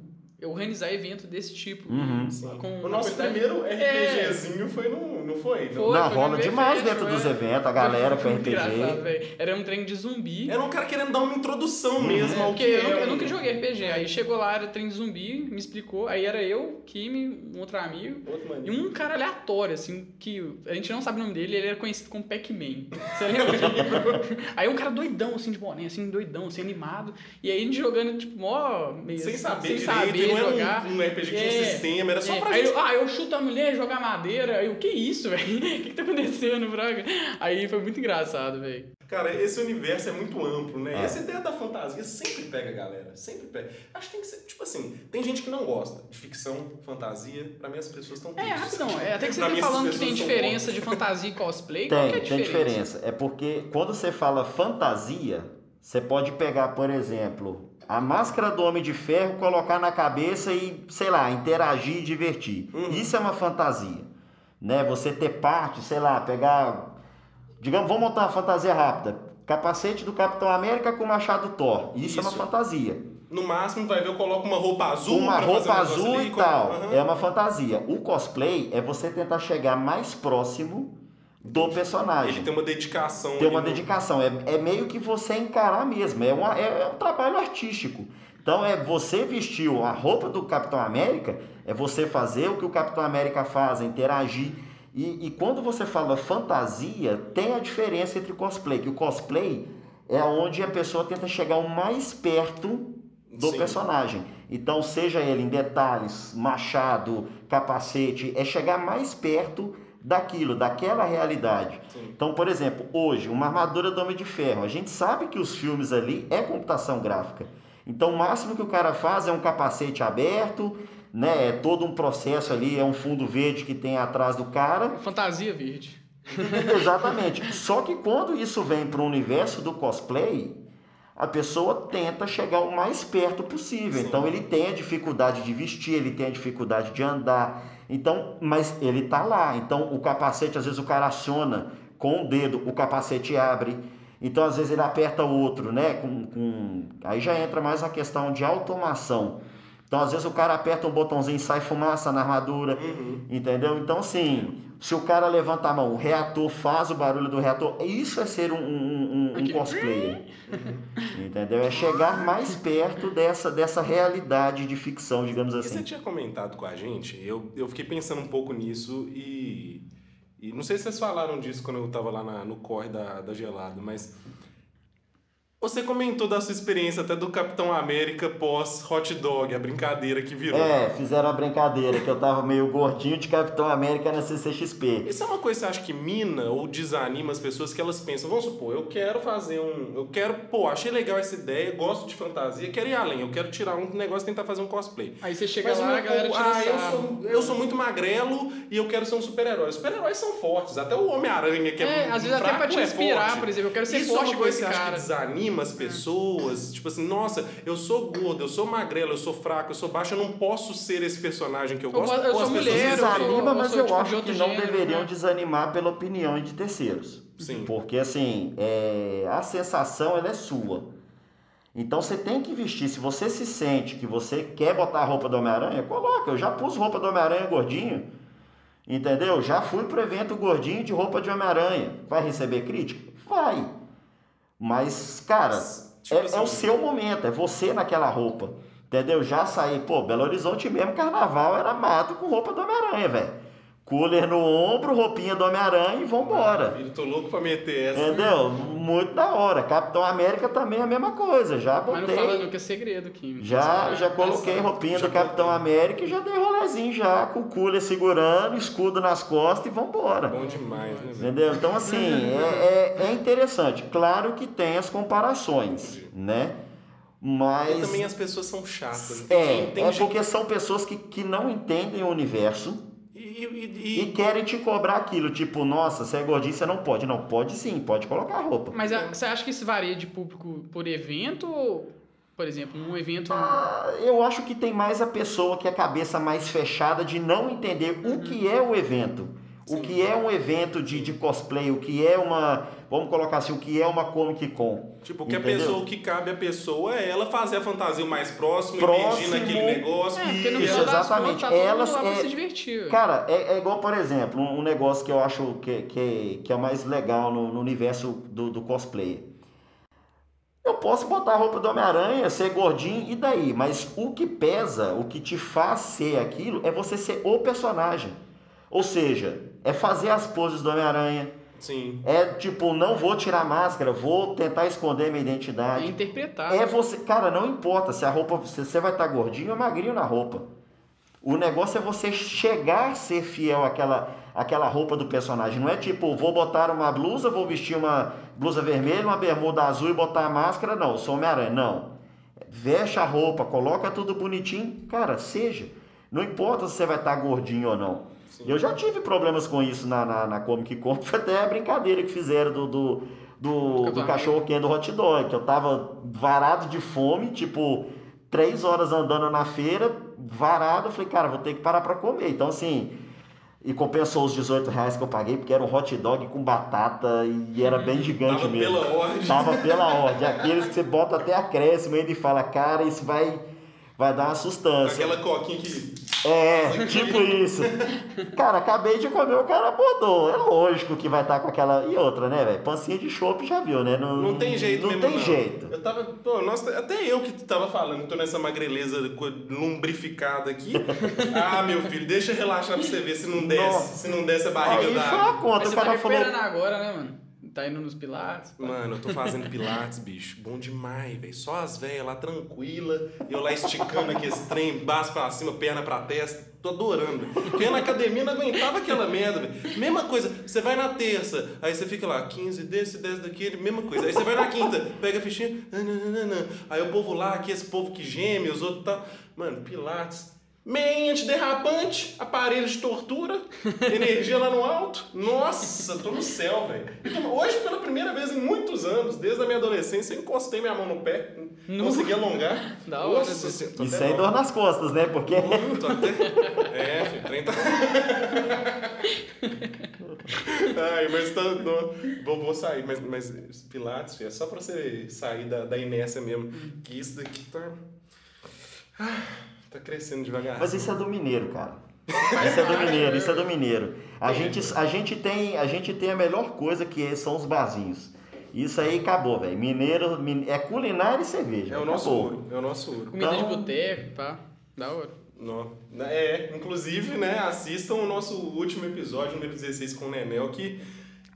organizar evento desse tipo. Uhum. Com o nosso quantidade- primeiro É. RPGzinho foi no. Não foi? Foi. Não, no rola demais dentro dos é. eventos, a galera com Foi engraçado, RPG. Era um trem de zumbi. Era um cara querendo dar uma introdução Uhum. mesmo É, ao porque que eu, é nunca- eu nunca joguei RPG. Aí chegou lá, era trem de zumbi, me explicou. Aí era eu, Kimi, um outro amigo. Outro E um cara aleatório, assim, que a gente não sabe o nome dele, ele era conhecido como Pac-Man. Você lembra? Aí um cara doidão, assim, de boné, assim, doidão, assim, animado. E aí a gente jogando, tipo, mó... Meio, Sem assim, saber sem direito, saber não jogar. era um, um RPG que tinha É, sistema, era só É, pra aí gente. eu, ah, eu chuto a mulher, jogar madeira. Aí o que isso, velho? O que, que tá acontecendo, Braga? Aí foi muito engraçado, velho. Cara, esse universo é muito amplo, né? Ah. Essa ideia da fantasia sempre pega a galera. Sempre pega. Acho que tem que ser, tipo assim, tem gente que não gosta de ficção, fantasia. Pra mim as pessoas estão É, rapidão, é, até que você Pra tá falando que tem diferença de fantasia e cosplay. Qual que é a Tem, tem diferença. É porque quando você fala fantasia, você pode pegar, por exemplo, a máscara do Homem de Ferro, colocar na cabeça e, sei lá, interagir e divertir. Uhum. Isso é uma fantasia. Né? Você ter parte, sei lá, pegar. Digamos, vamos montar uma fantasia rápida. Capacete do Capitão América com o machado Thor. Isso, é uma Isso. fantasia. No máximo, vai ver, eu coloco uma roupa azul. uma roupa azul e tal. Aham. É uma fantasia. O cosplay é você tentar chegar mais próximo do personagem. Ele tem uma dedicação. Tem uma no- dedicação. É, é meio que você encarar mesmo. É, uma, é, é um trabalho artístico. Então é você vestiu a roupa do Capitão América, é você fazer o que o Capitão América faz, é interagir. E, e quando você fala fantasia, tem a diferença entre cosplay, que o cosplay é onde a pessoa tenta chegar o mais perto do Sim. personagem. Então, seja ele em detalhes, machado, capacete, é chegar mais perto daquilo, daquela realidade. Sim. Então, por exemplo, hoje, uma armadura do Homem de Ferro, a gente sabe que os filmes ali é computação gráfica. Então, o máximo que o cara faz é um capacete aberto, né? É todo um processo ali, é um fundo verde que tem atrás do cara. Fantasia verde. Exatamente. Só que quando isso vem para o universo do cosplay, a pessoa tenta chegar o mais perto possível. Sim. Então ele tem a dificuldade de vestir, ele tem a dificuldade de andar. Então, mas ele tá lá. Então o capacete, às vezes o cara aciona com o dedo, o capacete abre. Então às vezes ele aperta o outro, né? Com, com... Aí já entra mais a questão de automação. Então, às vezes, o cara aperta um botãozinho e sai fumaça na armadura, Uhum. entendeu? Então, assim, se o cara levanta a mão, o reator faz o barulho do reator, isso é ser um, um, um- um cosplayer. Entendeu? É chegar mais perto dessa, dessa realidade de ficção, digamos E você assim. tinha comentado com a gente, eu, eu fiquei pensando um pouco nisso e, e não sei se vocês falaram disso quando eu tava lá na- no corre da, da Gelado, mas você comentou da sua experiência até do Capitão América pós hot dog, a brincadeira que virou. É, fizeram a brincadeira que eu tava meio gordinho de Capitão América na CCXP. Isso é uma coisa que você acha que mina ou desanima as pessoas que elas pensam, vamos supor, eu quero fazer um. Eu quero, pô, achei legal essa ideia, gosto de fantasia, quero ir além, eu quero tirar um negócio e tentar fazer um cosplay. Aí você chega Mas lá, meu a galera tira ah, eu sou, eu sou muito magrelo e eu quero ser um super-herói. Os super-heróis são fortes, até o Homem-Aranha, que é, É, às vezes até fraco, pra te é inspirar, forte. por exemplo, eu quero ser Isso forte é uma coisa esse que você acha que desanima as pessoas? Tipo assim, nossa, eu sou gordo, eu sou magrelo, eu sou fraco, eu sou baixo, eu não posso ser esse personagem que eu Eu gosto. eu Pô, sou as pessoas mulher, eu Desanima, mas sou, eu tipo, acho que não gênero, deveriam né? desanimar pela opinião de terceiros. Sim. Porque assim, é, a sensação ela é sua. Então você tem que vestir. Se você se sente que você quer botar a roupa do Homem-Aranha, coloca. Eu já pus roupa do Homem-Aranha gordinho. Entendeu? Já fui pro evento gordinho de roupa de Homem-Aranha. Vai receber crítica? Vai. Mas, cara, Tipo é, assim, é o seu momento, é você naquela roupa. Entendeu? Já saí, pô, Belo Horizonte mesmo, carnaval era mato com roupa do Homem-Aranha, velho. Cooler no ombro, roupinha do Homem-Aranha e vambora. Maravilha, tô louco pra meter essa. Entendeu? Muito da hora. Capitão América também é a mesma coisa. Já Mas não fala botei. não que é segredo, Kim. Já, já coloquei roupinha Já do Capitão botei. América e já dei rolezinho já, com o cooler segurando, escudo nas costas e vambora. Bom demais, né? Entendeu? Então, assim, é, é, é interessante. Claro que tem as comparações, né? Mas. E também as pessoas são chatas. Tem, É, tem é gente- porque são pessoas que, que não entendem o universo E, e- e querem te cobrar aquilo. Tipo, nossa, você é gordinho, você não pode. Não, pode sim, pode colocar roupa. Mas a- você acha que isso varia de público por evento ou, por exemplo, um evento. Ah, Eu acho que tem mais a pessoa que é a cabeça mais fechada de não entender o que é o evento. O que é um evento de, de cosplay, o que é uma. Vamos colocar assim, o que é uma Comic Con. Tipo, que a pessoa, o que cabe à pessoa é ela fazer a fantasia o mais próximo, Próximo. naquele negócio. É, porque no Isso, final das exatamente. contas, tá todo Elas, mundo lá pra é- se divertir. Cara, é, é igual, por exemplo, um, um negócio que eu acho que, que, que é mais legal no, no universo do, do cosplay. Eu posso botar a roupa do Homem-Aranha, ser gordinho, e daí? Mas o que pesa, o que te faz ser aquilo, é você ser o personagem. Ou seja, é fazer as poses do Homem-Aranha. Sim. É tipo, não vou tirar a máscara, vou tentar esconder minha É identidade. interpretar. É você, cara, não importa se a roupa, se você vai estar gordinho ou magrinho na roupa. O negócio é você chegar a ser fiel àquela, àquela roupa do personagem. Não é tipo, vou botar uma blusa, vou vestir uma blusa vermelha, uma bermuda azul e botar a máscara. Não, sou Homem-Aranha. Não. Veste a roupa, coloca tudo bonitinho. Cara, seja. Não importa se você vai estar gordinho ou não. Sim. Eu já tive problemas com isso na, na, na Comic Con. Foi até a brincadeira que fizeram do, do, do, do cachorro quente do hot dog. Que eu tava varado de fome, tipo, três horas andando na feira, varado. Eu falei, cara, vou ter que parar pra comer. Então, assim, e compensou os 18 reais que eu paguei, porque era um hot dog com batata e era bem gigante Tava mesmo. pela ordem. Tava pela ordem. Aqueles que você bota até acréscimo ainda e fala, cara, isso vai, vai dar uma sustância. Aquela coquinha que. É, tipo isso. Cara, acabei de comer, o cara botou. É lógico que vai estar com aquela. E outra, né, velho? Pancinha de chopp já viu, né? Não, Não tem jeito Não mesmo. tem jeito. Eu tava. Pô, nossa, até eu que tava falando, tô nessa magreleza lumbrificada aqui. ah, meu filho, deixa eu relaxar pra você ver se não desce. Nossa. Se não desce a barriga Aí da foi a conta. Mas O você tá cara falou. agora, né, mano? Tá indo nos pilates. pá. Mano, eu tô fazendo pilates, bicho. Bom demais, velho. Só as velhas lá tranquila. Eu lá esticando aqui esse trem, baixo pra cima, perna pra testa. Tô adorando. Porque na academia não aguentava aquela merda, velho. Mesma coisa. Você vai na terça, aí você fica lá, 15 desse, 10 daquele, mesma coisa. Aí você vai na quinta, pega a fichinha. nananana. Aí o povo lá, aqui, esse povo que geme, os outros tá. Mano, pilates. Meio antiderrapante, aparelho de tortura, energia lá no alto. Nossa, tô no céu, velho. Então, Hoje, pela primeira vez em muitos anos, desde a minha adolescência, eu encostei minha mão no pé, Nu. consegui alongar. Da hora, Nossa, senhora, tô E sem mal. dor nas costas, né? Porque. Tô até... É, filho, 30... Ai, mas tá, não, vou, vou sair, mas, mas Pilates, filho, é só pra você sair da, da inércia mesmo. Que isso daqui tá... Ah, Tá Tá crescendo devagar. Mas isso é do mineiro, cara. Isso é do mineiro, isso é do mineiro. A gente, a gente, tem, a gente tem a melhor coisa que é- são os barzinhos. Isso aí acabou, velho. Mineiro mine- é culinária e cerveja. É o nosso acabou. ouro. É o nosso ouro. Comida de Então- boteco, pá. Da hora. Não. É, inclusive, né, assistam o nosso último episódio, número 16, com o Nenel, que...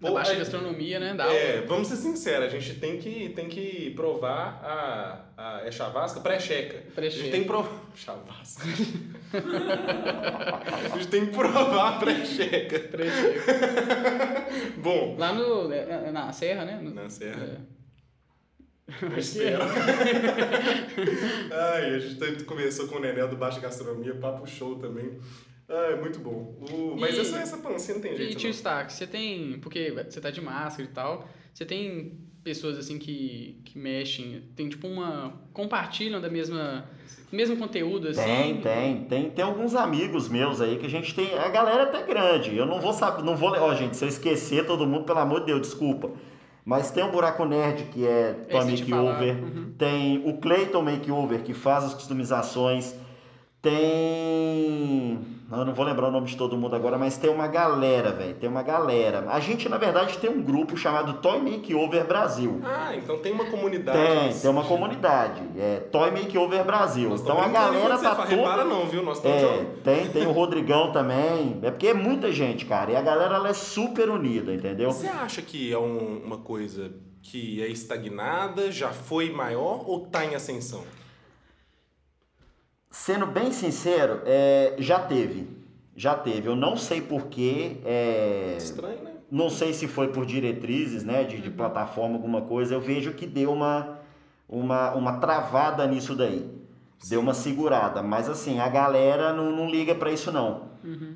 Pô, baixa a- gastronomia, né? Da É, vamos ser sinceros, a gente tem que, tem que provar a, a é chavasca pré-checa. A Pré-checa. gente tem que provar... Chavasca. a gente tem que provar a pré-checa. Preto. Bom, Lá no, é, na Serra, né? No- na Serra. É. Eu espero. Ai, a gente tá- começou com o Nenel do Baixa Gastronomia, papo show também. Ai, muito bom. O- mas E- essa, essa pancinha não tem E jeito, tio não. Stark, você tem. Porque você tá de máscara e tal. Você tem pessoas assim que, que mexem, tem tipo uma. compartilham da mesma. mesmo conteúdo, assim. Tem, tem, tem, tem alguns amigos meus aí que a gente tem. A galera é até grande. Eu não vou saber, não vou. Ó, gente, se eu esquecer todo mundo, pelo amor de Deus, desculpa. Mas tem o Buraco Nerd, que é Tom Makeover. uhum. Tem o Clayton Makeover, que faz as customizações. Tem. Eu não vou lembrar o nome de todo mundo agora, mas tem uma galera, velho. Tem uma galera. A gente, na verdade, tem um grupo chamado Toy Makeover Brasil. Ah, então tem uma comunidade. Tem, nesse tem uma comunidade. É Toy Makeover Brasil. Nós Então a galera tá fala, Repara toda. não, viu? Nós estamos... É, tem, tem o Rodrigão também. É porque é muita gente, cara. E a galera ela é super unida, entendeu? Você acha que é um- uma coisa que é estagnada, já foi maior ou tá em ascensão? Sendo bem sincero, é, já teve. Já teve. Eu não sei porquê. É, Estranho, né? não sei se foi por diretrizes, né? De, de plataforma, alguma coisa. Eu vejo que deu uma, uma, uma travada nisso daí. Deu uma segurada. Mas assim, a galera não, não liga pra isso não.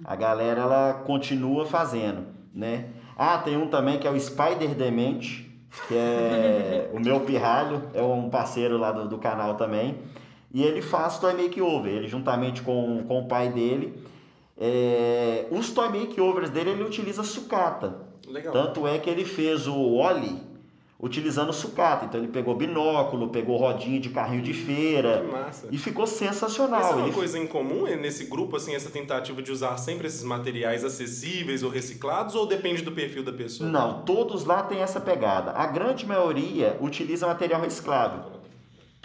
A galera ela continua fazendo, né? Ah, tem um também que é o Spider Demente, que é o meu pirralho, é um parceiro lá do, do canal também. E ele faz toy makeover, ele juntamente com, com o pai dele. É, os toy makeovers dele ele utiliza sucata. Legal. Tanto é que ele fez o Oli utilizando sucata. Então ele pegou binóculo, pegou rodinha de carrinho de Que feira massa. e ficou sensacional. Essa é uma Ele- coisa em comum é nesse grupo, assim, essa tentativa de usar sempre esses materiais acessíveis ou reciclados, ou depende do perfil da pessoa? Não, todos lá têm essa pegada. A grande maioria utiliza material reciclável.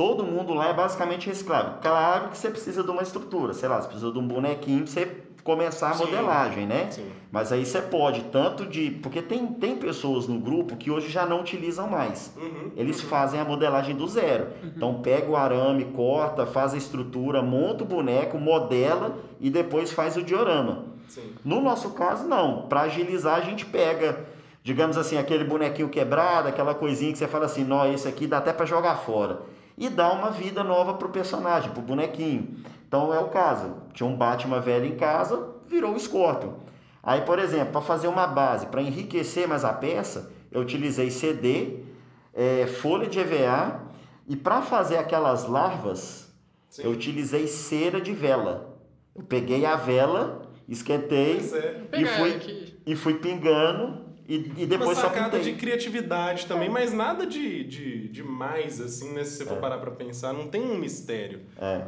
Todo mundo lá é basicamente reciclável. Claro que você precisa de uma estrutura, sei lá, você precisa de um bonequinho pra você começar a Sim. modelagem, né? Sim. Mas aí você pode, tanto de. Porque tem, tem pessoas no grupo que hoje já não utilizam mais. Uhum. Eles fazem a modelagem do zero. Então pega o arame, corta, faz a estrutura, monta o boneco, modela e depois faz o diorama. Sim. No nosso caso, não. Para agilizar, a gente pega, digamos assim, aquele bonequinho quebrado, aquela coisinha que você fala assim, não, esse aqui dá até para jogar fora. E dá uma vida nova pro personagem, pro bonequinho. Então é o caso. Tinha um Batman velho em casa, virou o Scorpion. Aí, por exemplo, para fazer uma base, para enriquecer mais a peça, eu utilizei CD, eh, folha de EVA e para fazer aquelas larvas, Sim. eu utilizei cera de vela. Eu peguei a vela, esquentei é. E fui, aqui. e fui pingando e, e depois uma só sacada pintei. de criatividade também, mas nada de, de, de mais, assim, né? Se você for É. parar pra pensar, não tem um mistério. É.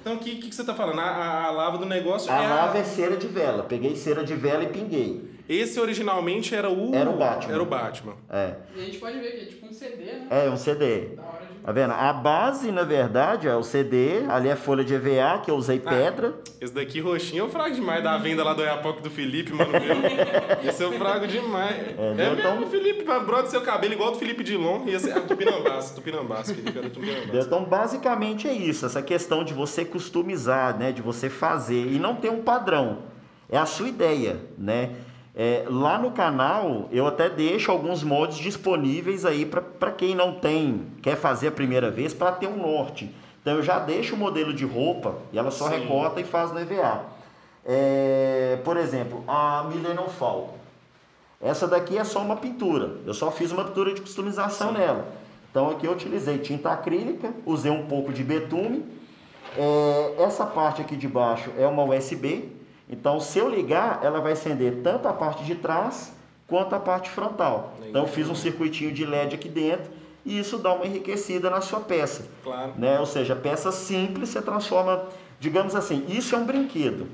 Então, o que, que, que você tá falando? A, a, a lava do negócio A é lava a... é cera de vela. Peguei cera de vela e pinguei. Esse originalmente era o... Era o Batman. Era o Batman. É, E a gente pode ver que é tipo um CD, né? é um CD. Da hora de. Tá vendo? A base, na verdade, é o CD. Ali é folha de EVA, que eu usei Ah. pedra. Esse daqui roxinho eu frago demais da venda lá do Iapoc do Felipe, mano meu. Esse eu frago demais. É, né? Então- mesmo, Felipe, mano, brota seu cabelo igual do Felipe Dilon. Ia ser ah, Tupinambás, Tupinambás, Felipe era Tupinambás. Então, basicamente é isso. Essa questão de você customizar, né? De você fazer e não ter um padrão. É a sua ideia, né? É, lá no canal, eu até deixo alguns moldes disponíveis aí para quem não tem, quer fazer a primeira vez, para ter um norte. Então, eu já deixo o modelo de roupa e ela só Sim. recorta e faz no EVA. É, por exemplo, a Millennium Falcon. Essa daqui é só uma pintura. Eu só fiz uma pintura de customização nela. Então aqui eu utilizei tinta acrílica, usei um pouco de betume. É, essa parte aqui de baixo é uma USB. Então se eu ligar, ela vai acender tanto a parte de trás quanto a parte frontal. Então eu fiz um circuitinho de LED aqui dentro e isso dá uma enriquecida na sua peça. Claro. Né? Ou seja, peça simples você transforma digamos assim, isso é um brinquedo.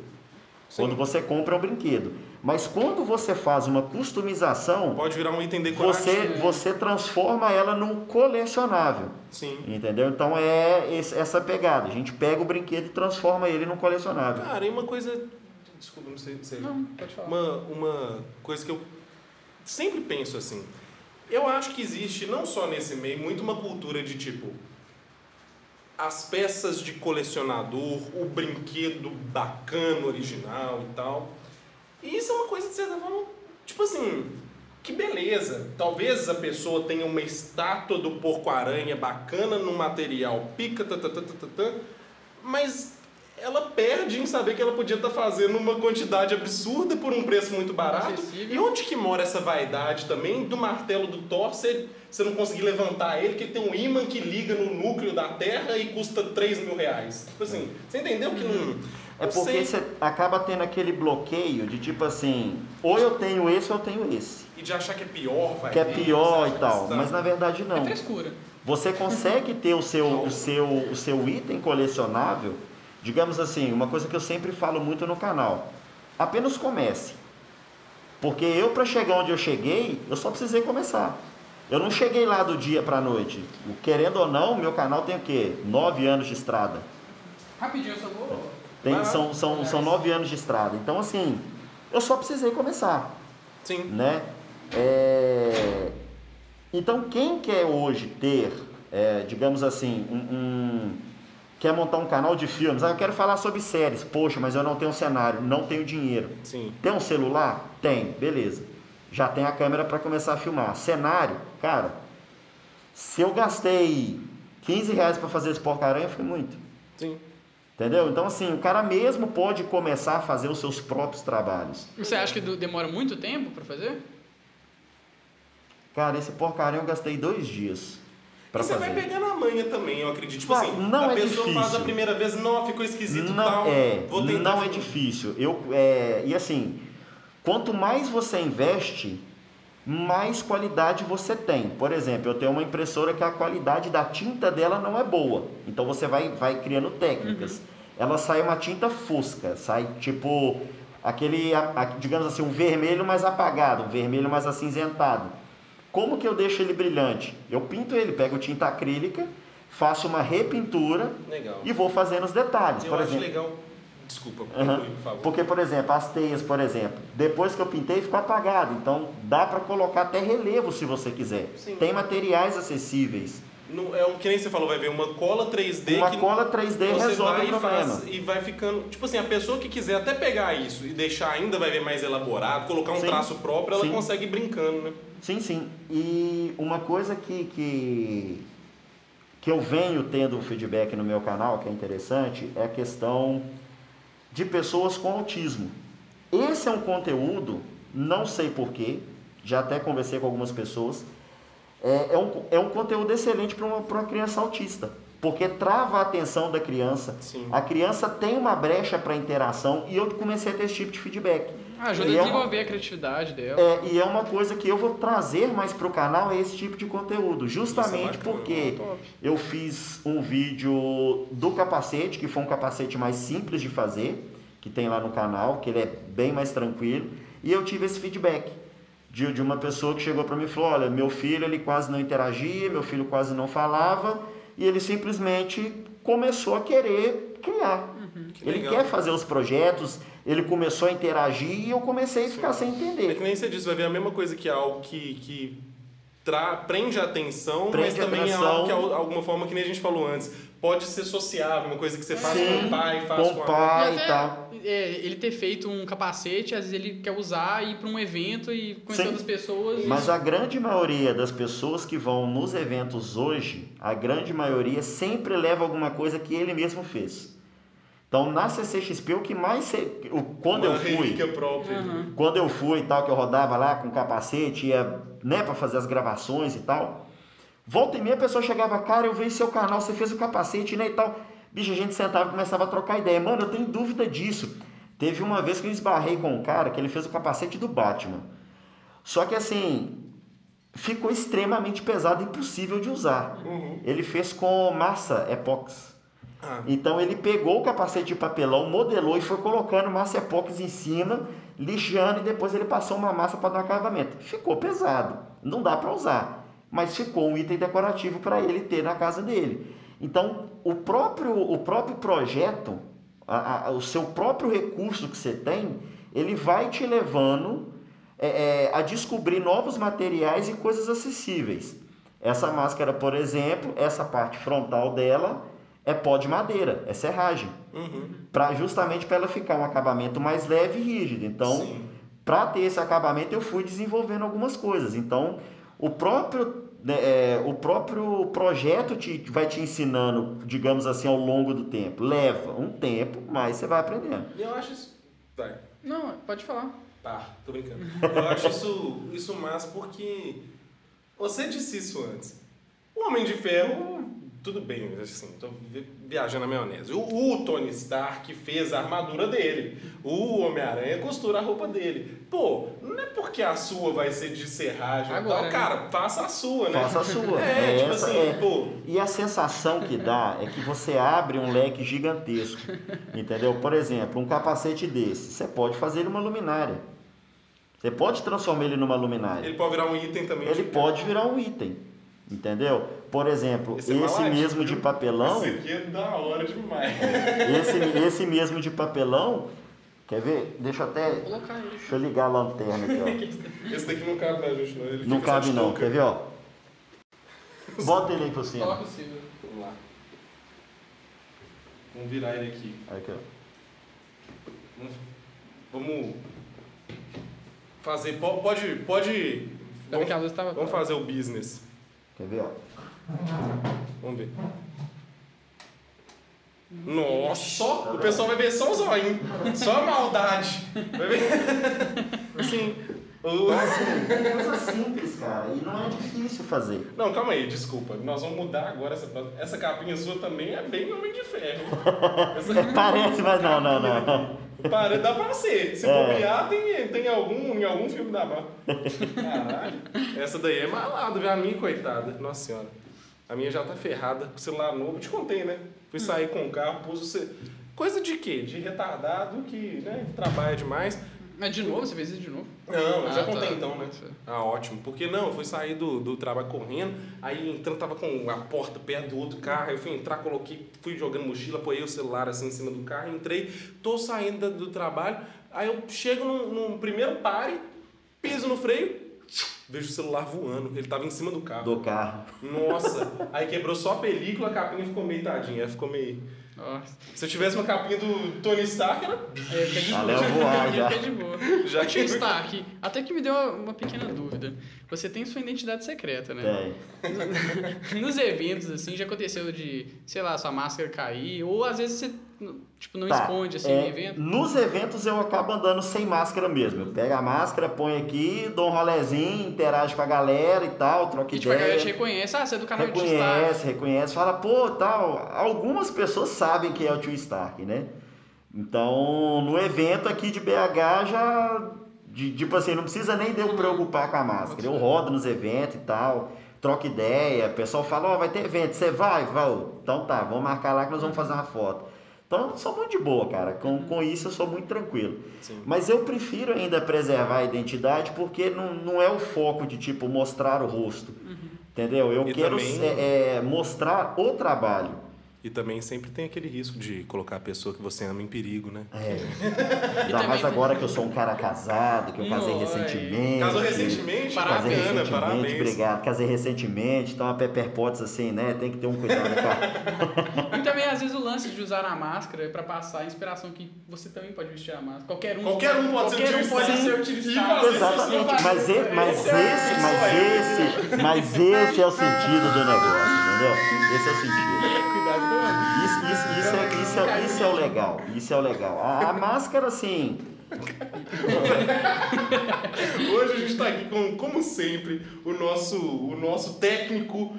Sim. Quando você compra é um brinquedo. Mas quando você faz uma customização, Pode virar um item decorativo. você, você transforma ela num colecionável. Sim. Entendeu? Então é essa pegada. A gente pega o brinquedo e transforma ele num colecionável. Cara, e uma coisa. Desculpa, não sei. sei. Não, pode falar. Uma, uma coisa que eu sempre penso assim. Eu acho que existe, não só nesse meio, muito uma cultura de tipo. As peças de colecionador, o brinquedo bacana, original e tal. E isso é uma coisa de certa forma. Tipo assim. Que beleza! Talvez a pessoa tenha uma estátua do porco-aranha bacana no material pica, tá, mas ela perde em saber que ela podia estar fazendo uma quantidade absurda por um preço muito barato. Acessível. E onde que mora essa vaidade também do martelo do Thor? Você, você não conseguir levantar ele, porque tem um ímã que liga no núcleo da Terra e custa 3 mil reais. Tipo assim, você entendeu que não. É não porque sei. você acaba tendo aquele bloqueio de tipo assim, ou eu tenho esse ou eu tenho esse. E de achar que é pior, vai Que é pior você e tal. que Mas está- na verdade É não. frescura. Você consegue ter o seu, o, seu, o seu item colecionável, digamos assim, uma coisa que eu sempre falo muito no canal. Apenas comece. Porque eu, para chegar onde eu cheguei, eu só precisei começar. Eu não cheguei lá do dia para a noite. Querendo ou não, meu canal tem o quê? Nove anos de estrada. Rapidinho, eu só vou. Tem, lá. são, são, são nove anos de estrada. Então, assim, eu só precisei começar Sim. né? É, Então, quem quer hoje ter, é, digamos assim, um, um- quer montar um canal de filmes, ah, eu quero falar sobre séries, poxa, mas eu não tenho cenário, não tenho dinheiro. Sim. Tem um celular? Tem, beleza. Já tem a câmera para começar a filmar. Cenário, cara, se eu gastei 15 reais para fazer esse porcaria, foi muito. Sim. Entendeu? Então, assim, o cara mesmo pode começar a fazer os seus próprios trabalhos. Você acha que demora muito tempo pra fazer? Cara, esse porcaria eu gastei dois dias para e você fazer. vai pegar na manha também, eu acredito. Tipo assim, não a é pessoa faz difícil. a primeira vez, não, ficou esquisito não tal. é, não é difícil. Eu, é, e assim, quanto mais você investe, mais qualidade você tem. Por exemplo, eu tenho uma impressora que a qualidade da tinta dela não é boa. Então você vai, vai criando técnicas. Ela sai uma tinta fosca, sai tipo aquele, digamos assim, um vermelho mais apagado, um vermelho mais acinzentado. Como que eu deixo ele brilhante? Eu pinto ele, pego tinta acrílica, faço uma repintura Legal. e vou fazendo os detalhes. Eu por acho exemplo, legal. Desculpa, conclui, por favor. porque, por exemplo, as teias, por exemplo, depois que eu pintei ficou apagado, então dá para colocar até relevo se você quiser. Sim. Tem materiais acessíveis. Não, é o que nem você falou, vai ver uma cola 3D Uma que cola 3D você resolve vai o e problema. faz e vai ficando. Tipo assim, a pessoa que quiser até pegar isso e deixar ainda vai ver mais elaborado, colocar um Sim. traço próprio, ela Sim. consegue ir brincando, né? Sim, sim. E uma coisa que, que, que eu venho tendo feedback no meu canal, que é interessante, é a questão de pessoas com autismo. Esse é um conteúdo, não sei porquê, já até conversei com algumas pessoas, é, é, um, é um conteúdo excelente para uma, pra uma criança autista. Porque trava a atenção da criança. Sim. A criança tem uma brecha para interação e eu comecei a ter esse tipo de feedback. Ajuda E a é uma- desenvolver a criatividade dela. é, e é uma coisa que eu vou trazer mais pro canal é esse tipo de conteúdo, justamente Isso é porque eu fiz um vídeo do capacete, que foi um capacete mais simples de fazer, que tem lá no canal, que ele é bem mais tranquilo, e eu tive esse feedback de, de uma pessoa que chegou para mim e falou: "Olha, meu filho ele quase não interagia, meu filho quase não falava, e ele simplesmente começou a querer criar. Que Ele legal. quer fazer os projetos, ele começou a interagir e eu comecei a ficar sem É entender. que nem você disse, vai ver a mesma coisa que é algo que, que tra- prende a atenção, Prende mas também atenção. é algo que, al- alguma forma, que nem a gente falou antes, pode ser sociável, uma coisa que você faz com o pai, faz com com, o a pai E e tal. é, ele ter feito um capacete, às vezes ele quer usar e ir para um evento e conhecer Sim. outras pessoas. Mas a grande maioria das pessoas que vão nos eventos hoje, a grande maioria sempre leva alguma coisa que ele mesmo fez. Então na CCXP o que mais se- o- quando uma eu fui, própria. Aham. quando eu fui e tal que eu rodava lá com capacete, ia, né, para fazer as gravações e tal. Volta e meia a pessoa chegava, cara, eu vi seu canal, você fez o capacete, né, e tal. Bicho, a gente sentava e começava a trocar ideia. Mano, eu tenho dúvida disso. Teve uma vez que eu esbarrei com um cara que ele fez o capacete do Batman. Só que assim, ficou extremamente pesado, impossível de usar. Uhum. Ele fez com massa epox. Ah. Então ele pegou o capacete de papelão, modelou e foi colocando massa epox em cima, lixando e depois ele passou uma massa para dar acabamento. Ficou pesado, não dá para usar, mas ficou um item decorativo para ele ter na casa dele. Então o próprio, o próprio projeto, a, a, o seu próprio recurso que você tem, ele vai te levando é, é, a descobrir novos materiais e coisas acessíveis. Essa máscara, por exemplo, essa parte frontal dela é pó de madeira, é serragem. Uhum. Pra, justamente para ela ficar um acabamento mais leve e rígido. Então, para ter esse acabamento, eu fui desenvolvendo algumas coisas. Então, o próprio, né, é, o próprio projeto te, vai te ensinando, digamos assim, ao longo do tempo. Leva um tempo, mas você vai aprendendo. E eu acho isso. Vai. Não, pode falar. Tá, tô brincando. Eu acho isso, isso massa porque você disse isso antes. O Homem de Ferro, tudo bem, assim, tô vi- viajando na maionese. O, o Tony Stark fez a armadura dele. O Homem-Aranha costura a roupa dele. Pô, não é porque a sua vai ser de serragem e Agora, tal. né? Cara, faça a sua, né? Faça a sua. É, É tipo essa- assim, é. pô. E a sensação que dá é que você abre um leque gigantesco. Entendeu? Por exemplo, um capacete desse, você pode fazer ele uma luminária. Você pode transformar ele numa luminária. Ele pode virar um item também. Ele de- pode virar um item. Entendeu? Por exemplo, Esse esse, é maladinho, mesmo de papelão, Isso aqui é da hora demais. esse, esse mesmo de papelão, quer ver? Deixa eu até. Vou colocar ele. Deixa eu ligar a lanterna aqui, Esse daqui não cabe na gente, não. Ele ó. Não cabe não, quer ver, ó? Bota ele aí por cima. Coloca o Silvio. Vamos lá. Vamos virar ele aqui. Aqui, ó. Vamos- Vamos fazer. po- Pode. Pode. Vamos, vamos fazer o business. Quer ver, ó? Vamos ver. Nossa, o pessoal vai ver só o zóio, só a maldade. Vai ver? Assim, o- É coisa simples, cara. E não é difícil fazer. Não, calma aí, desculpa. Nós vamos mudar agora essa próxima. Essa capinha sua também é bem homem de ferro. Essa... Parece, mas não, não, não. Para, dá pra ser. Se É. bobear, tem, tem algum, em algum filme da Marvel. Caralho. Essa daí é malada, viu? A minha, coitada. Nossa senhora. A minha já tá ferrada com o celular novo. Te contei, né? Fui sair com o carro, pus o ce... Coisa de quê? De retardado que né, trabalha demais. Mas de novo, você fez isso de novo? Não, eu já Ah, contei tá. então, né? Ah, ótimo. Porque não, eu fui sair do, do trabalho correndo, aí entrando, tava com a porta perto do outro carro, aí eu fui entrar, coloquei, fui jogando mochila, apoiei o celular assim em cima do carro, entrei, tô saindo do trabalho, aí eu chego num, num primeiro pare, piso no freio, vejo o celular voando, ele tava em cima do carro. Do carro. Nossa, aí quebrou só a película, a capinha ficou meio tadinha, aí ficou meio... Nossa. Se eu tivesse uma capinha do Tony Stark, era... É, de Já boa. leva voar, já. Fica de boa. Já que... Stark, até que me deu uma, uma pequena dúvida. Você tem sua identidade secreta, né? Tem. Nos eventos, assim, já aconteceu de, sei lá, sua máscara cair, ou às vezes você, tipo, não Tá, esconde, assim, é, no evento. Nos eventos eu acabo andando sem máscara mesmo. Eu pego a máscara, ponho aqui, dou um rolezinho, interajo com a galera e tal, troco E tipo, a galera te ideia. reconhece, ah, você é do canal de Stark. Reconhece, reconhece, fala, pô, tal. Algumas pessoas sabem que é o tio Stark, né? Então, no evento aqui de BH já. de- tipo assim, não precisa nem de eu preocupar com a máscara. Eu rodo nos eventos e tal, troco ideia, o pessoal fala, ó, vai ter evento, você vai? Vou. Então tá, vamos marcar lá que nós vamos fazer uma foto. Então, eu sou muito de boa, cara. Com, com isso eu sou muito tranquilo. Sim. Mas eu prefiro ainda preservar a identidade porque não, não é o foco de, tipo, mostrar o rosto. Entendeu? Eu E quero também- é, é, mostrar o trabalho. E também sempre tem aquele risco de colocar a pessoa que você ama em perigo, né? É. Ainda mais também- agora que eu sou um cara casado, que eu casei Oi. recentemente. Casou recentemente? Parabéns. Casei Bacana, recentemente, parabéns. obrigado. Casei recentemente, então a Pepper Potts, assim, né? Tem que ter um cuidado. E também, às vezes, o lance de usar a máscara é pra passar a inspiração que você também pode vestir a máscara. Qualquer um, Qualquer um pode ser qualquer o um pode ser o tio Stark. fazer Exatamente, mas, e- mas Esse é- esse, mas esse, mas esse é o sentido do negócio, entendeu? Esse é o sentido. Isso, é, isso, é, isso é o legal, isso é o legal. A, a máscara, assim, Hoje a gente tá aqui com, como sempre, o nosso, o nosso técnico,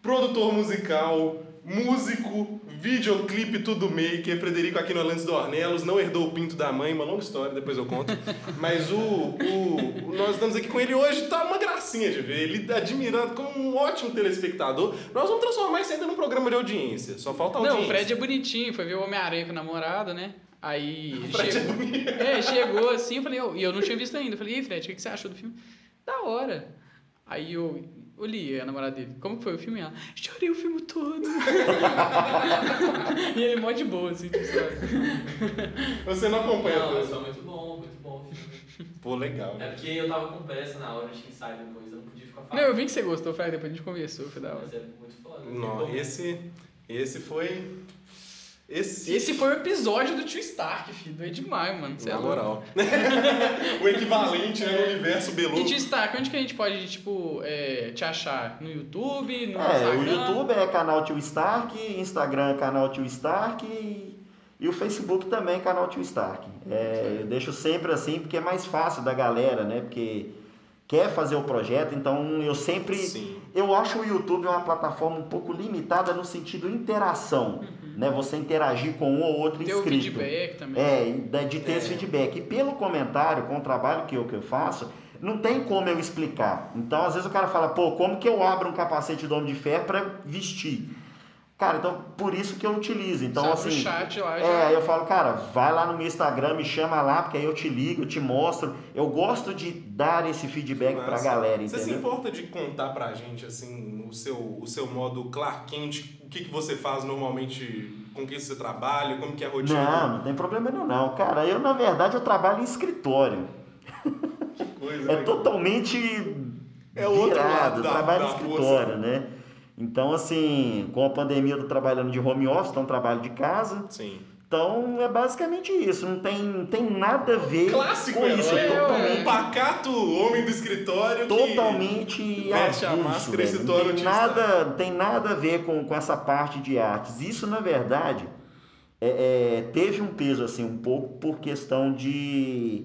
produtor musical, músico, videoclipe tudo maker, Frederico Aquinolantes Dornelos, não herdou o pinto da mãe, uma longa história, depois eu conto. Mas o, o, o- nós estamos aqui com ele hoje, tá uma gracinha de ver, ele tá admirando como um ótimo telespectador. Nós vamos transformar isso ainda num programa de audiência, só falta audiência. Não, o Fred é bonitinho, foi ver o Homem-Aranha com a namorada, né? Aí O é chegou, bonito. é, chegou assim, eu falei, e eu não tinha visto ainda. Eu falei, e Fred, o que você achou do filme? Da hora. Aí eu olhei a namorada dele, como que foi o filme? Ela, chorei o filme todo. e ele mó de boa, assim, tipo, sabe? Você não acompanha Não, tudo. foi muito bom, muito bom o filme. Pô, legal. É porque eu tava com pressa na hora, tinha ensaio depois, eu não podia ficar Não, falando. eu vi que você gostou, Fred, depois a gente conversou, foi da hora. Mas é muito foda. Não, esse, esse foi... Esse, Esse foi o episódio do Tio Stark, filho. É demais, mano. Você é Na louco. moral. o equivalente né, no universo Belu. E Tio Stark, onde que a gente pode, tipo, é, te achar? No YouTube, no É, o Instagram? YouTube é canal Tio Stark, Instagram é canal Tio Stark e, e o Facebook também é canal Tio Stark. É, eu deixo sempre assim porque é mais fácil da galera, né? Porque quer fazer o projeto, então eu sempre. Sim. Eu acho o YouTube uma plataforma um pouco limitada no sentido interação, né? Você interagir com um ou outro Ter o inscrito. feedback também. É, de ter É. esse feedback. E pelo comentário, com o trabalho que eu, que eu faço, não tem como eu explicar. Então, às vezes o cara fala, pô, como que eu abro um capacete do Homem de Ferro para vestir? Cara, então por isso que eu utilizo. Então, pro assim. chat lá É, já. aí eu falo, cara, vai lá no meu Instagram, me chama lá, porque aí eu te ligo, eu te mostro. Eu gosto de dar esse feedback pra Massa. galera, Você se entendeu? importa de contar pra gente, assim, o seu, o seu modo Clark Kent, o que, que você faz normalmente, com quem você trabalha, como que é a rotina? Não, não tem problema nenhum, não. Cara, eu, na verdade, eu trabalho em escritório. Que coisa, É né? totalmente É o outro lado virado, da- trabalho em escritório, né? Então, assim, com a pandemia eu tô trabalhando de home office, então trabalho de casa. Sim. Então, é basicamente isso. Não tem, não tem nada a ver Clássico com herói. isso. é, É Um totalmente, pacato homem do escritório que... totalmente veste a máscara e velho. Não tem nada, não tem nada a ver com, com essa parte de artes. Isso, na verdade, é- é, teve um peso, assim, um pouco por questão de...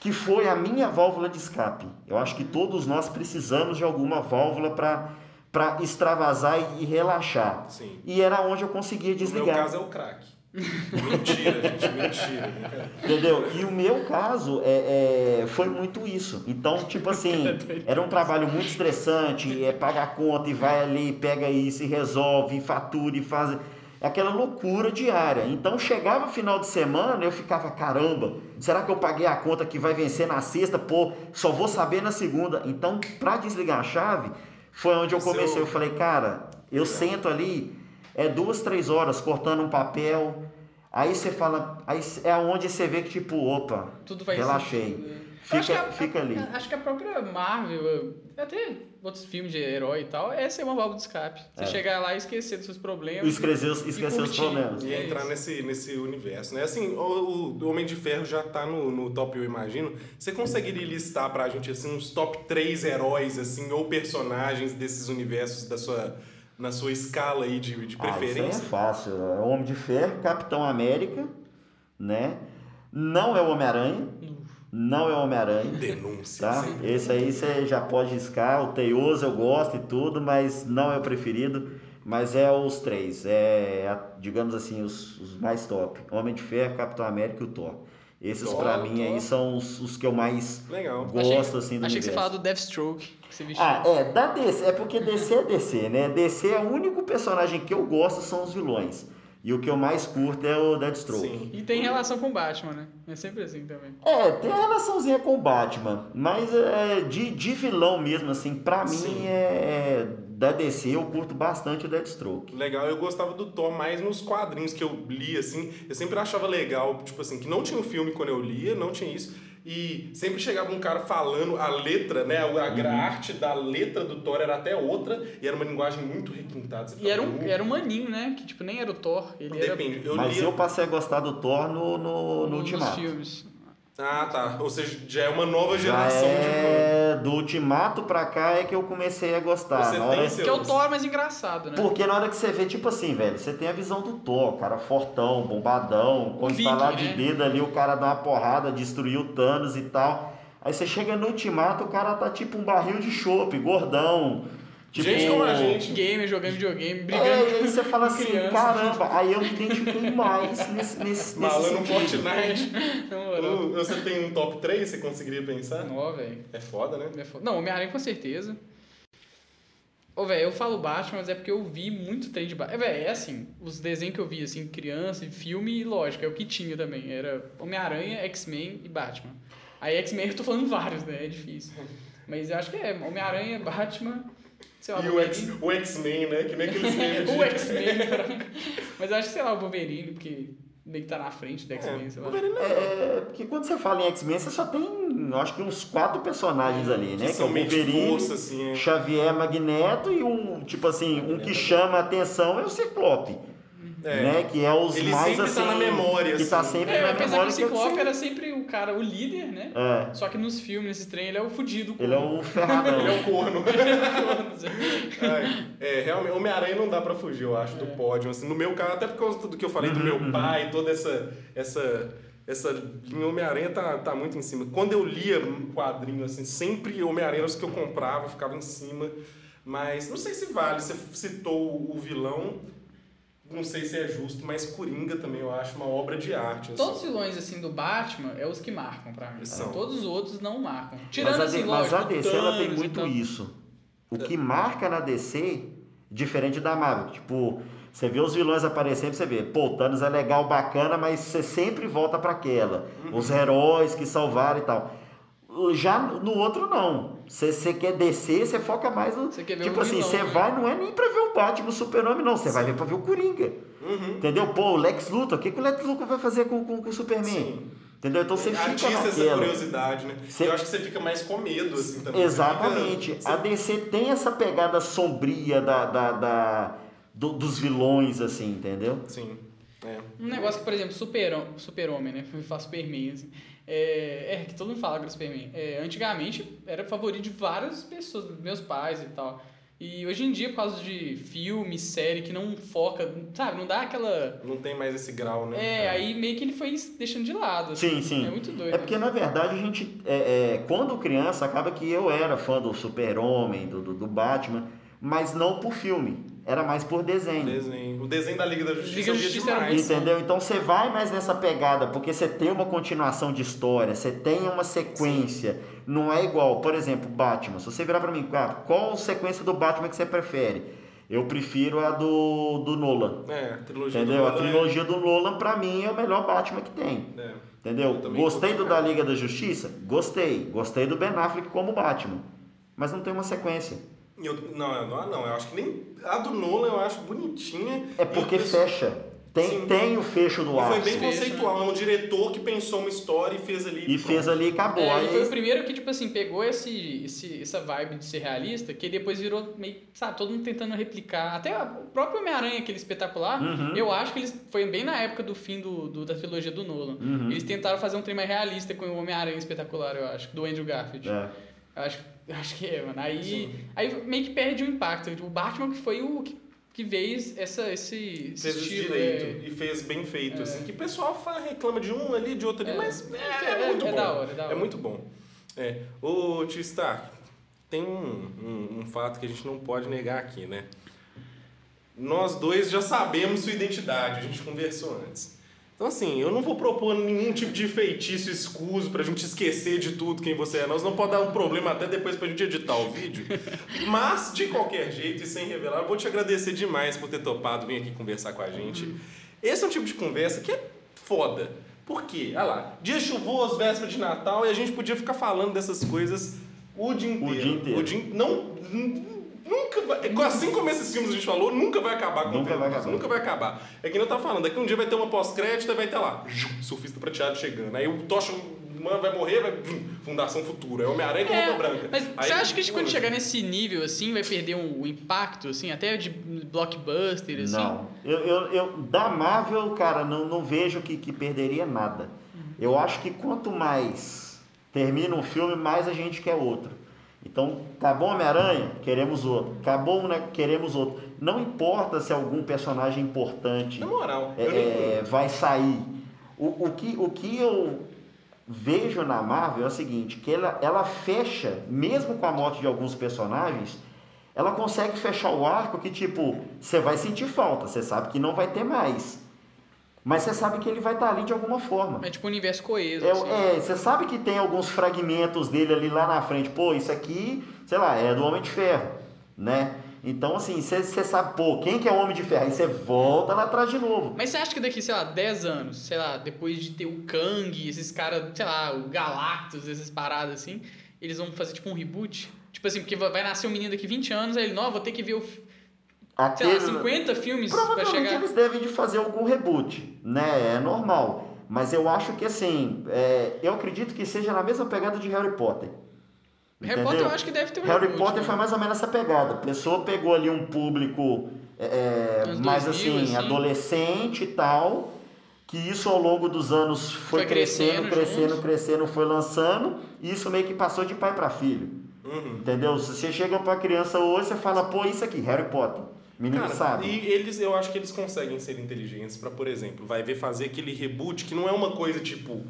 Que foi a minha válvula de escape. Eu acho que todos nós precisamos de alguma válvula para para extravasar e, relaxar. Sim. E era onde eu conseguia No meu desligar. caso é o crack. Mentira, gente, mentira. Entendeu? E o meu caso é, é, foi muito isso. Então, tipo assim, era um trabalho muito estressante, é paga a conta e vai ali, pega isso e resolve, e fatura e faz. É aquela loucura diária. Então chegava final de semana, eu ficava, caramba, será que eu paguei a conta que vai vencer na sexta? Pô, só vou saber na segunda. Então, pra desligar a chave, foi onde eu Seu- comecei. Eu falei, cara, eu sento ali, é duas, três horas cortando um papel. Aí você fala, aí é onde você vê que tipo, opa, Tudo vai relaxei. sentido, né? Fica, a- fica ali. a- Acho que a própria Marvel, até outros filmes de herói e tal, essa é uma válvula de escape. Você É. chegar lá e esquecer dos seus problemas. Esquecer, os- esquecer os problemas. E É entrar isso. nesse, nesse universo, né? Assim, o, o Homem de Ferro já tá no, no top, eu imagino. Você conseguiria listar pra gente, assim, uns top 3 heróis, assim, ou personagens desses universos da sua, na sua escala aí de, de Ah, isso aí preferência? é fácil. É o Homem de Ferro, Capitão América, né? Não é o Homem-Aranha. Não é o Homem-Aranha. Denúncia. Tá? Esse aí você já pode riscar. O Teioso eu gosto e tudo, mas não é o preferido. Mas é os três. É, digamos assim, os, os mais top. Homem de Ferro, Capitão América e o Thor. Esses Thor, pra mim Thor. aí são os, os que eu mais Legal. gosto assim do Achei que você universo. falava do Deathstroke. Que você vestiu. Ah, é, da DC, é porque DC é DC, né? DC é o único personagem que eu gosto são os vilões. E o que eu mais curto é o Deathstroke. Sim. E tem relação com o Batman, né? É sempre assim também. É, tem relaçãozinha com o Batman, mas é, de, de vilão mesmo, assim, pra Sim. mim é, é da DC eu curto bastante o Deathstroke. Legal, eu gostava do Thor mais nos quadrinhos que eu li, assim. Eu sempre achava legal, tipo assim, que não tinha um filme quando eu lia, não tinha isso. E sempre chegava um cara falando a letra, né? A, a arte da letra do Thor era até outra, e era uma linguagem muito requintada. E era um, era um maninho, né? Que tipo, nem era o Thor. Ele era Depende, eu mas lia... eu passei a gostar do Thor no, no, no nos Ultimato. filmes. Ah, tá. Ou seja, já é uma nova Já geração de fã. é do Ultimato pra cá é que eu comecei a gostar. Você Na tem hora- seu- Que é o Thor mais engraçado, né? Porque na hora que você vê, tipo assim, velho, você tem a visão do Thor, cara fortão, bombadão, com Um instalar viking, de né? dedo ali, o cara dá uma porrada, destruiu o Thanos e tal. Aí você chega no ultimato, o cara tá tipo um barril de chopp, gordão, Tipo, Gente como a gente. Gamer, jogando videogame, brigando. É, e aí você fala assim, criança. caramba, aí eu me identifiquei mais nesse, nesse, nesse Malandro no sentido. Fortnite. Na moral. Uh, Você tem um top 3, você conseguiria pensar? Não, velho. É foda, né? É foda. Não, Homem-Aranha com certeza. Ô, velho, eu falo Batman, mas é porque eu vi muito trem de Batman. É, velho, é assim, os desenhos que eu vi, assim, criança, filme, e lógico, é o que tinha também. Era Homem-Aranha, X-Men e Batman. Aí X-Men eu tô falando vários, né? É difícil. Mas eu acho que é Homem-Aranha, Batman, sei lá, E o X-Men, né? Que nem aqueles memes. o X-Men. cara. Mas eu acho que, sei lá, o Wolverine, porque meio que tá na frente do X-Men, sei lá. É, porque quando você fala em X-Men, você só tem, eu acho que uns quatro personagens ali, né? Que são é o Wolverine, força, assim. é. Xavier, Magneto e um, tipo assim, um que chama a atenção é o Ciclope, É. né? Que é os Ele mais sempre assim... tá na memória, Que tá assim. sempre É, na apesar que memória. o que é Ciclope você- era sempre o cara, o líder, né? É, Só que nos filmes, nesses trem, ele é o fudido. ele é o ferradão. Ele é o corno. o... Ai, é, realmente, Homem-Aranha não dá pra fugir, eu acho, do É. pódio. Assim, no meu caso, até por causa do que eu falei do Uhum, meu pai, toda essa. essa essa linha Homem-Aranha tá, tá muito em cima. Quando eu lia um quadrinho, assim, sempre Homem-Aranha era os que eu comprava, ficava em cima. Mas não sei se vale. Você citou o vilão, não sei se é justo, mas Coringa também eu acho uma obra de arte. assim. Todos os vilões, assim, do Batman é os que marcam pra mim. São. Todos os outros não marcam. Tirando, mas a, assim, mas a DC ela tem muito isso. O que marca na DC, diferente da Marvel. Tipo, você vê os vilões aparecendo, você vê, pô, o Thanos é legal, bacana, mas você sempre volta pra aquela. Uhum. Os heróis que salvaram e tal. Já no outro, não. Você quer descer, você foca mais no. Você quer ver tipo o assim, você né? vai, não é nem pra ver o Batman, o Super-Homem, não. Você vai ver pra ver o Coringa. Uhum. Entendeu? Pô, o Lex Luthor, o que, que o Lex Luthor vai fazer com, com, com o Superman? Sim. Entendeu? Então você fica Atiça essa naquela. curiosidade, né? Você- Eu acho que você fica mais com medo, assim, também. Exatamente. fica- A DC tem essa pegada sombria da, da, da- do- dos vilões, assim, entendeu? Sim. É. Um negócio que, por exemplo, super, super-homem, né? Eu faço Superman, assim. É, é, que todo mundo fala que era Superman. É, antigamente era favorito de várias pessoas, meus pais e tal. E hoje em dia, por causa de filme, série que não foca, sabe? Não dá aquela. Não tem mais esse grau, né? É, aí meio que ele foi deixando de lado. assim. Sim, sim. É muito doido. É porque, na verdade, a gente, é, é, quando criança, acaba que eu era fã do Super-Homem, do, do, do Batman, mas não por filme, era mais por desenho. desenho, o desenho da Liga da Justiça Liga da Justiça era demais. Entendeu? Então você vai mais nessa pegada, porque você tem uma continuação de história, você tem uma sequência. Não é igual, por exemplo, Batman. Se você virar pra mim, ah, qual sequência do Batman que você prefere? Eu prefiro a do, do Nolan. É, a trilogia Entendeu? do A Nolan é- trilogia do Nolan, pra mim, é o melhor Batman que tem. É. Entendeu? Gostei do da Liga da Justiça? Gostei. Gostei do Ben Affleck como Batman. Mas não tem uma sequência. Eu, não, não, não, eu acho que nem. A do Nolan eu acho bonitinha. É porque E fecha. Tem, Sim. tem o fecho do E foi ar. bem Fecha, conceitual. É um diretor que pensou uma história e fez ali. E fez ali e acabou. É, Aí- e foi o primeiro que, tipo assim, pegou esse, esse, essa vibe de ser realista, que depois virou meio, sabe, todo mundo tentando replicar. Até o próprio Homem-Aranha, aquele espetacular, Uhum. eu acho que eles. Foi bem na época do fim do, do- da trilogia do Nolan. Uhum. Eles tentaram fazer um trem mais realista com o Homem-Aranha espetacular, eu acho, do Andrew Garfield. É. Eu acho, eu acho que é, mano. Aí, Sim. aí meio que perde o impacto. O Batman que foi o que, que veio essa, esse, esse Fez estilo. direito é. e fez bem feito, É. assim. Que o pessoal fala, reclama de um ali, de outro ali, É. mas é, É, é é, muito é bom. da hora, é da hora. muito bom. É. Ô, Tio Stark, tem um, um, um fato que a gente não pode negar aqui, né? Nós dois já sabemos sua identidade, a gente conversou antes. Então, assim, eu não vou propor nenhum tipo de feitiço escuso pra gente esquecer de tudo quem você é. Nós não pode dar um problema até depois pra gente editar o vídeo. Mas, de qualquer jeito e sem revelar, eu vou te agradecer demais por ter topado vir aqui conversar com a gente. Esse é um tipo de conversa que é foda. Por quê? Olha lá, dia chuvoso, véspera de Natal, e a gente podia ficar falando dessas coisas o dia inteiro. dia inteiro. O dia não... Nunca vai. Assim como esses filmes a gente falou, nunca vai acabar com Nunca vai acabar. Nunca vai acabar. É que nem eu tava falando, daqui um dia vai ter uma pós-crédito e vai ter lá, surfista prateado chegando. Aí o Tocha mano, vai morrer, vai. Fundação Futura. É Homem-Aranha com É, roupa branca. Mas Aí, você acha que quando chegar nesse nível assim vai perder um, o impacto, assim, até de blockbuster, assim? Não. Eu, eu, eu- da Marvel, cara, não, não vejo que, que perderia nada. Uhum. Eu acho que quanto mais termina um filme, mais a gente quer outro. Então, acabou Homem-Aranha, queremos outro. Acabou, né, queremos outro. Não importa se algum personagem importante moral, é, é, vai sair. O, o, que, o que eu vejo na Marvel é o seguinte, que ela, ela fecha, mesmo com a morte de alguns personagens, ela consegue fechar o arco que, tipo, você vai sentir falta, você sabe que não vai ter mais. Mas você sabe que ele vai estar ali de alguma forma. É tipo um universo coeso. É, assim. é, você sabe que tem alguns fragmentos dele ali lá na frente. Pô, isso aqui, sei lá, é do Homem de Ferro, né? Então, assim, você sabe, pô, quem que é o Homem de Ferro? Aí você volta lá atrás de novo. Mas você acha que daqui, sei lá, 10 anos, sei lá, depois de ter o Kang, esses caras, sei lá, o Galactus, essas paradas assim, eles vão fazer tipo um reboot? Tipo assim, porque vai vai nascer um menino daqui 20 anos, aí ele, não, vou ter que ver, o, fi- sei lá, Aquele- 50 filmes Provavelmente chegar... eles devem de fazer algum reboot, né? É normal. Mas eu acho que assim, é, eu acredito que seja na mesma pegada de Harry Potter. Harry Potter eu acho que deve ter um Harry reboot, Potter né? foi mais ou menos essa pegada. A pessoa pegou ali um público é, Anos mais 2000, assim, assim. adolescente e tal, que isso ao longo dos anos foi, Foi crescendo, crescendo crescendo, junto. crescendo, foi lançando, e isso meio que passou de pai para filho. Uhum. Entendeu? Se você chega pra criança hoje, você fala, pô, isso aqui, Harry Potter. Menino Cara, sabe. e eles, eu acho que eles conseguem ser inteligentes pra, por exemplo, vai ver fazer aquele reboot que não é uma coisa tipo.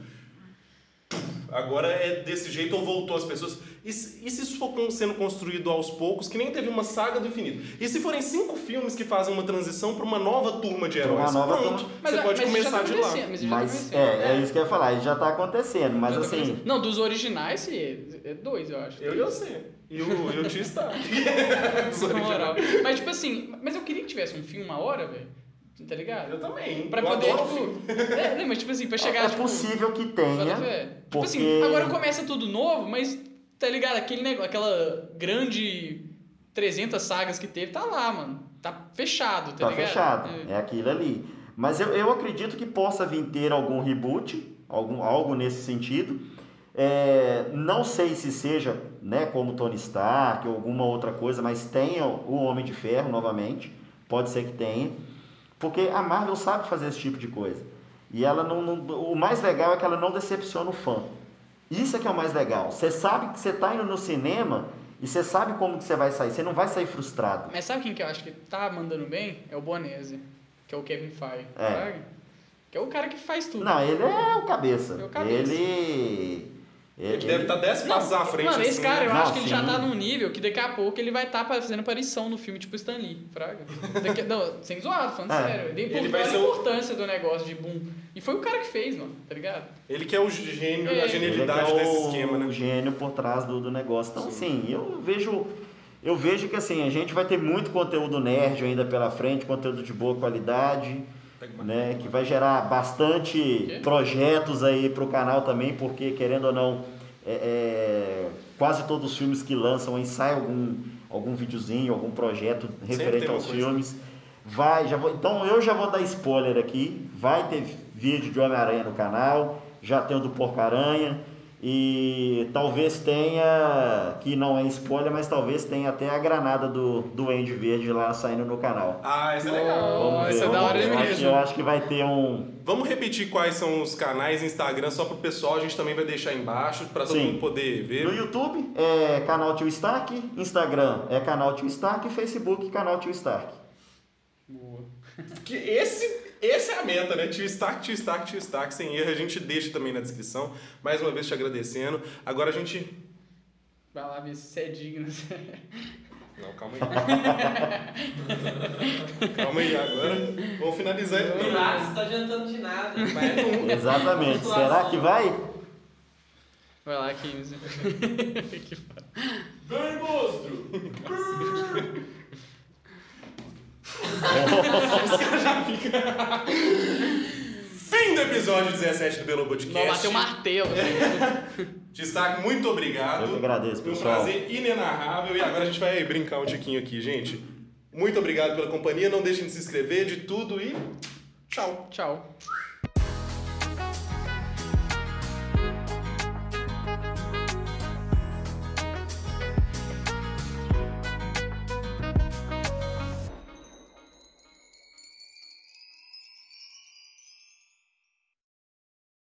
Agora é desse jeito ou voltou as pessoas. E se, e se isso for sendo construído aos poucos, que nem teve uma saga do infinito? E se forem cinco filmes que fazem uma transição pra uma nova turma de Pra uma heróis? nova Pronto, turma. Mas, você pode mas isso começar tá de lá. Mas, isso tá Mas é, é isso que eu ia falar, já tá acontecendo, mas Já tá assim. acontecendo. Não, dos originais, sim, é dois, eu acho. Eu e você. E o, e o Tio está. Na moral. Mas, tipo assim, mas eu queria que tivesse um filme uma hora, velho. Tá ligado? Eu também. Pra eu poder, tipo. É, não, mas tipo assim, pra chegar, é tipo. possível que tenha. Tipo porque- assim, agora começa tudo novo, mas, tá ligado? Aquele negócio, aquela grande 300 sagas que teve, tá lá, mano. Tá fechado, tá, Tá ligado? fechado. É. É aquilo ali. Mas eu, eu acredito que possa vir ter algum reboot, algum, algo nesse sentido. É, não sei se seja né, como Tony Stark ou alguma outra coisa, mas tenha o Homem de Ferro novamente. Pode ser que tenha. Porque a Marvel sabe fazer esse tipo de coisa. E ela não, não- o mais legal é que ela não decepciona o fã. Isso é que é o mais legal. Você sabe que você está indo no cinema e você sabe como que você vai sair. Você não vai sair frustrado. Mas sabe quem que eu acho que tá mandando bem? É o Bonese, que é o Kevin Feige. É. Que é o cara que faz tudo. Não, ele é o cabeça. É o cabeça. Ele. Ele deve estar 10 Não, passos à frente. Mano, esse assim, cara, eu né? Não, acho que ele já sim. tá num nível que daqui a pouco ele vai estar fazendo aparição no filme, tipo Stan Lee, fraga. Daqui- não, sem zoado, falando É. sério. Ele por vai a ser o- importância do negócio de boom. E foi o cara que fez, mano, tá ligado? Ele que é o gênio, É. a Ele genialidade é é desse o, esquema, né? o gênio por trás do, do negócio. Então, assim, eu vejo. Eu vejo que assim, a gente vai ter muito conteúdo nerd ainda pela frente, conteúdo de boa qualidade, né? Que vai gerar bastante projetos aí pro canal também, porque querendo ou não, é, é, quase todos os filmes que lançam sai algum, algum videozinho, algum projeto referente aos coisa. filmes. Vai, já vou, então eu já vou dar spoiler aqui. Vai ter vídeo de Homem-Aranha no canal, já tem o do Porco-Aranha. E talvez tenha, que não é spoiler, mas talvez tenha até a granada do, do Andy Verde lá saindo no canal. Ah, isso é legal. Vamos isso é da hora eu, mesmo. acho, eu acho que vai ter um. Vamos repetir quais são os canais Instagram só pro pessoal, a gente também vai deixar embaixo pra todo Sim. mundo poder ver. No YouTube é canal Tio Stark, Instagram é canal Tio Stark, Facebook canal Tio Stark. Boa. Que esse, esse é a meta, né? Tio Stark, Tio Stark, Tio Stark, sem erro. A gente deixa também na descrição. Mais uma vez te agradecendo. Agora a gente. Vai lá ver se você é digno. Não, calma aí. calma aí, agora. Vamos finalizar. Do nada, você tá adiantando de nada. Vai. Exatamente. Será que vai? Vai lá, Kims. Vem, monstro! Fim do episódio 17 do Belo Podcast. Não, bateu o martelo. Destaque, muito obrigado. Eu que agradeço, Foi um pessoal. prazer inenarrável. E agora a gente vai brincar um tiquinho aqui, gente. Muito obrigado pela companhia. Não deixem de se inscrever, de tudo e tchau. Tchau.